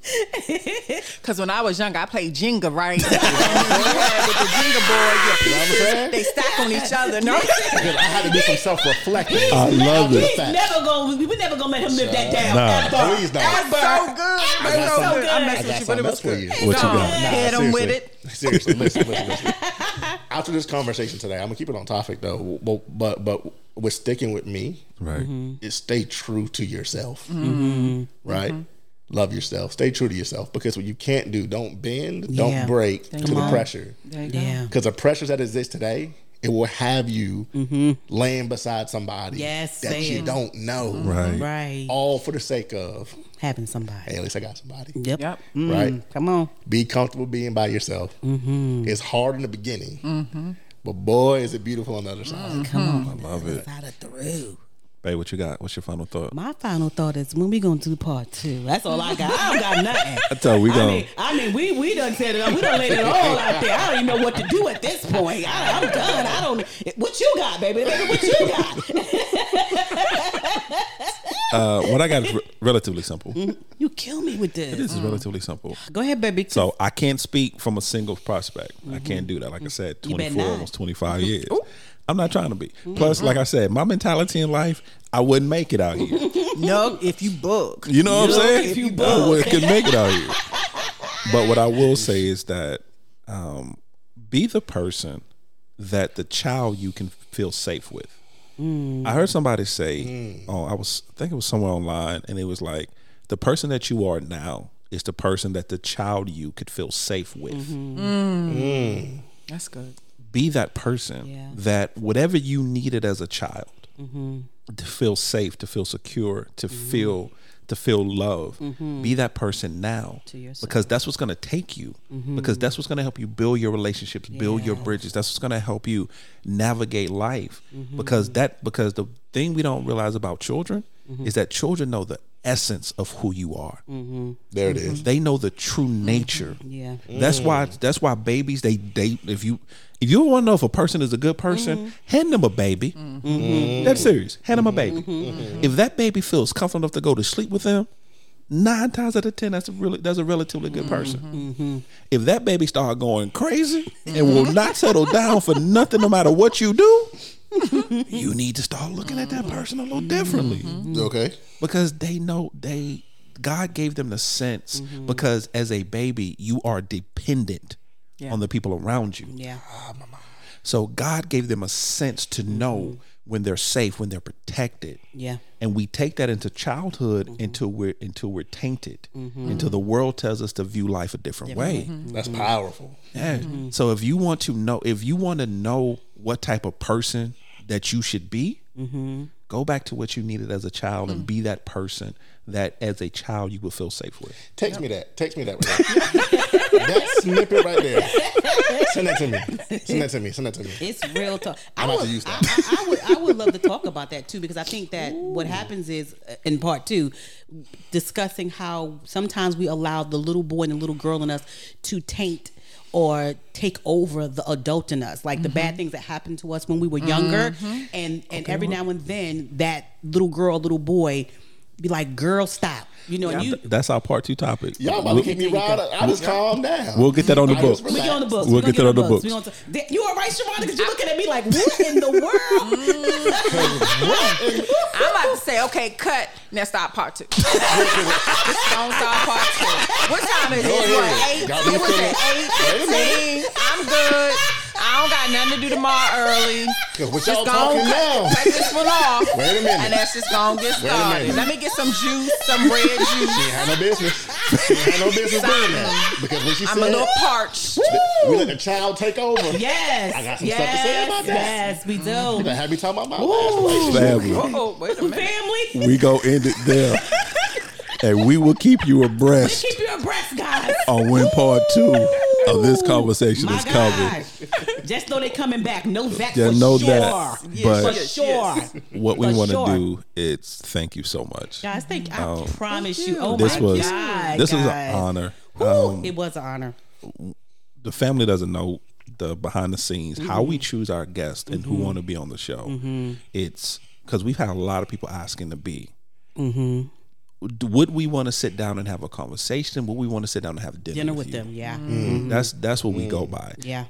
Because when I was younger, I played Jenga, right? and you had with the Jenga board, your You know what I'm pieces, saying? they stack on each other. No, I had to do some self reflecting. I love it. He's never gonna. We, we never gonna let him live that down. Nah. Ever. Please don't. Ever. so good. I so good. I I messed got with you, but something it was else for good. you. What you Go on, got? Hit him with it. Seriously, listen, listen, listen. After this conversation today, I'm gonna keep it on topic though. But but, but with sticking with me Right. is stay true to yourself. Mm-hmm. Right? Love yourself. Stay true to yourself because what you can't do, don't bend, Yeah. don't break to the on. pressure. There you go. Yeah. Because the pressures that exist today, it will have you laying beside somebody Mm-hmm. Yes, that say you don't know. Right. Right. All for the sake of, Having somebody. hey, at least I got somebody. Yep. Yep. Right? Come on. Be comfortable being by yourself. Mm-hmm. It's hard in the beginning, but boy, is it beautiful on the other side. Mm-hmm. Come on. I love it. Side of through. Babe, what you got? What's your final thought? My final thought is when we gonna do part two. That's all I got. I don't got nothing. I tell we I go. mean, I mean, we we done said it. We done laid it all out there. I don't even know what to do at this point. I, I'm done. I don't. What you got, baby? Baby, what you got? Uh, what I got is re- relatively simple. You kill me with this. This is relatively simple. Go ahead, baby. So I can't speak from a single prospect. I can't do that. Like I said, You better 24, not. almost 25 years. I'm not trying to be. Plus, like I said, my mentality in life, I wouldn't make it out here. No, if you book. You know what I'm saying? if you I book. wouldn't could make it out here. But what I will say is that um, be the person that the child you can feel safe with. Mm. I heard somebody say, mm. "Oh, I was I think it was somewhere online, and it was like the person that you are now is the person that the child you could feel safe with. Mm-hmm. Mm. That's good. Be that person Yeah. that whatever you needed as a child mm-hmm. to feel safe, to feel secure, to mm-hmm. feel to feel love. Mm-hmm. Be that person now To yourself. because that's what's going to take you. Mm-hmm. Because that's what's going to help you build your relationships, build your bridges. That's what's going to help you navigate life. Mm-hmm. Because that because the thing we don't realize about children is that children know the essence of who you are. There it is. They know the true nature. Yeah. That's why mm. that's why babies they date if you if you want to know if a person is a good person, mm-hmm. hand them a baby. Mm-hmm. That's serious. Hand them a baby. Mm-hmm. If that baby feels comfortable enough to go to sleep with them, nine times out of ten, that's a really that's a relatively good person. If that baby start going crazy and will not settle down for nothing, no matter what you do, you need to start looking at that person a little differently. Okay. because they know they God gave them the sense because as a baby you are dependent Yeah. on the people around you. Yeah. Ah, so God gave them a sense to mm-hmm. know when they're safe, when they're protected. Yeah. And we take that into childhood mm-hmm. until we're until we're tainted, mm-hmm. until the world tells us to view life a different way. That's powerful. Yeah. So if you want to know, if you want to know what type of person that you should be, go back to what you needed as a child and be that person that, as a child, you will feel safe with. Text me that. Text me that right there. that snippet right there. Send that to me. Send that to me. Send that to me. It's real talk. I I'm about would, to use that. I, I would, I would love to talk about that too because I think that what happens is uh, in part two, discussing how sometimes we allow the little boy and the little girl in us to taint or take over the adult in us, like the bad mm-hmm. things that happened to us when we were younger, mm-hmm. and and every now and then that little girl, little boy, be like, "Girl, stop," you know, and you. That's our part two topic. Y'all about to We'll, keep me There you riled go. up. I just calm down. we'll get that on the I books. just We on the books. We'll We get gonna that on the books. We gonna t- Th- you all right, Sharonda? Because you're looking at me like, what in the world? I'm about to say, okay, cut. Now stop part two. Just don't stop part two. What time is it? What, eight? It was at eight Wait a minute. fifteen. I'm good. I don't got nothing to do tomorrow early. 'Cause what Just y'all gon' talking cut, now? cut this one off. Wait a minute. And that's just gonna get Wait started. Let me get some juice, some red She juice. ain't had no business. She ain't had no business doing that. Because when she I'm said a little parched. we let the child take over, Yes. I got some yes, stuff to say about that. Yes, we do. you do. gonna have me talking about my last relationship. Family. Oh, wait a minute. Family, We go end it there, and we will keep you abreast keep you abreast, guys. on when part two of this conversation My is coming. God. Just know they're coming back. No that Yeah, for know sure. that. for But sure. what we want to sure. do is thank you so much. Guys, thank I Um, promise Thank you. you. Oh this my was God. this was an honor. Whew, Um, it was an honor. the family doesn't know the behind the scenes how Mm-hmm. we choose our guests and who want to be on the show. It's because we've had a lot of people asking to be. Mm-hmm. D- Would we want to sit down and have a conversation? Would we want to sit down and have dinner, Dinner with, with them. Yeah. Mm-hmm. That's that's what we go mm-hmm. by. Yeah.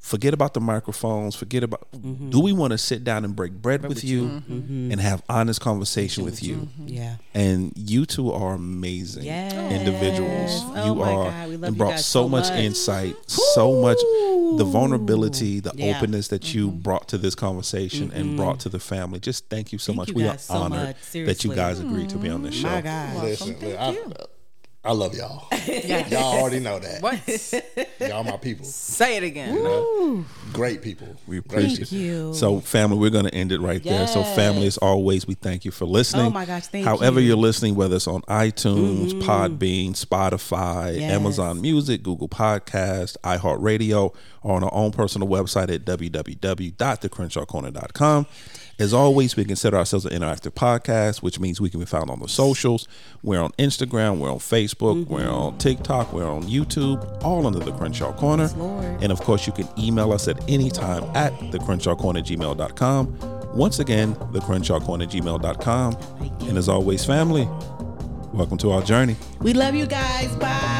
Forget about the microphones. Forget about. Mm-hmm. Do we want to sit down and break bread with you mm-hmm. and have honest conversation with you? Mm-hmm. Yeah. And you two are amazing Yes. individuals. Oh you are God, we love and you brought so so much much. insight, so much. the vulnerability, the Yeah. openness that you mm-hmm. brought to this conversation and brought to the family. Just thank you so Thank much. you we are so honored much. that you guys agreed to be on this show. My God. Listen, thank I, you. I love y'all. Yeah. Y'all already know that. What? Y'all my people. Say it again. You know? Great people. We appreciate Thank you. So, family, we're going to end it right there. So, family, as always, we thank you for listening. Oh, my gosh, thank However, you. are listening, whether it's on iTunes, mm-hmm. Podbean, Spotify, Yes. Amazon Music, Google Podcast, iHeartRadio, or on our own personal website at www.thecrenshawcorner.com. As always, we consider ourselves an interactive podcast, which means we can be found on the socials. We're on Instagram, we're on Facebook, mm-hmm. we're on TikTok, we're on YouTube, all under the Crenshaw Corner. Yes, and of course, you can email us at any time at the Corner gmail.com. Once again, the Corner gmail.com. And as always, family, welcome to our journey. We love you guys. Bye.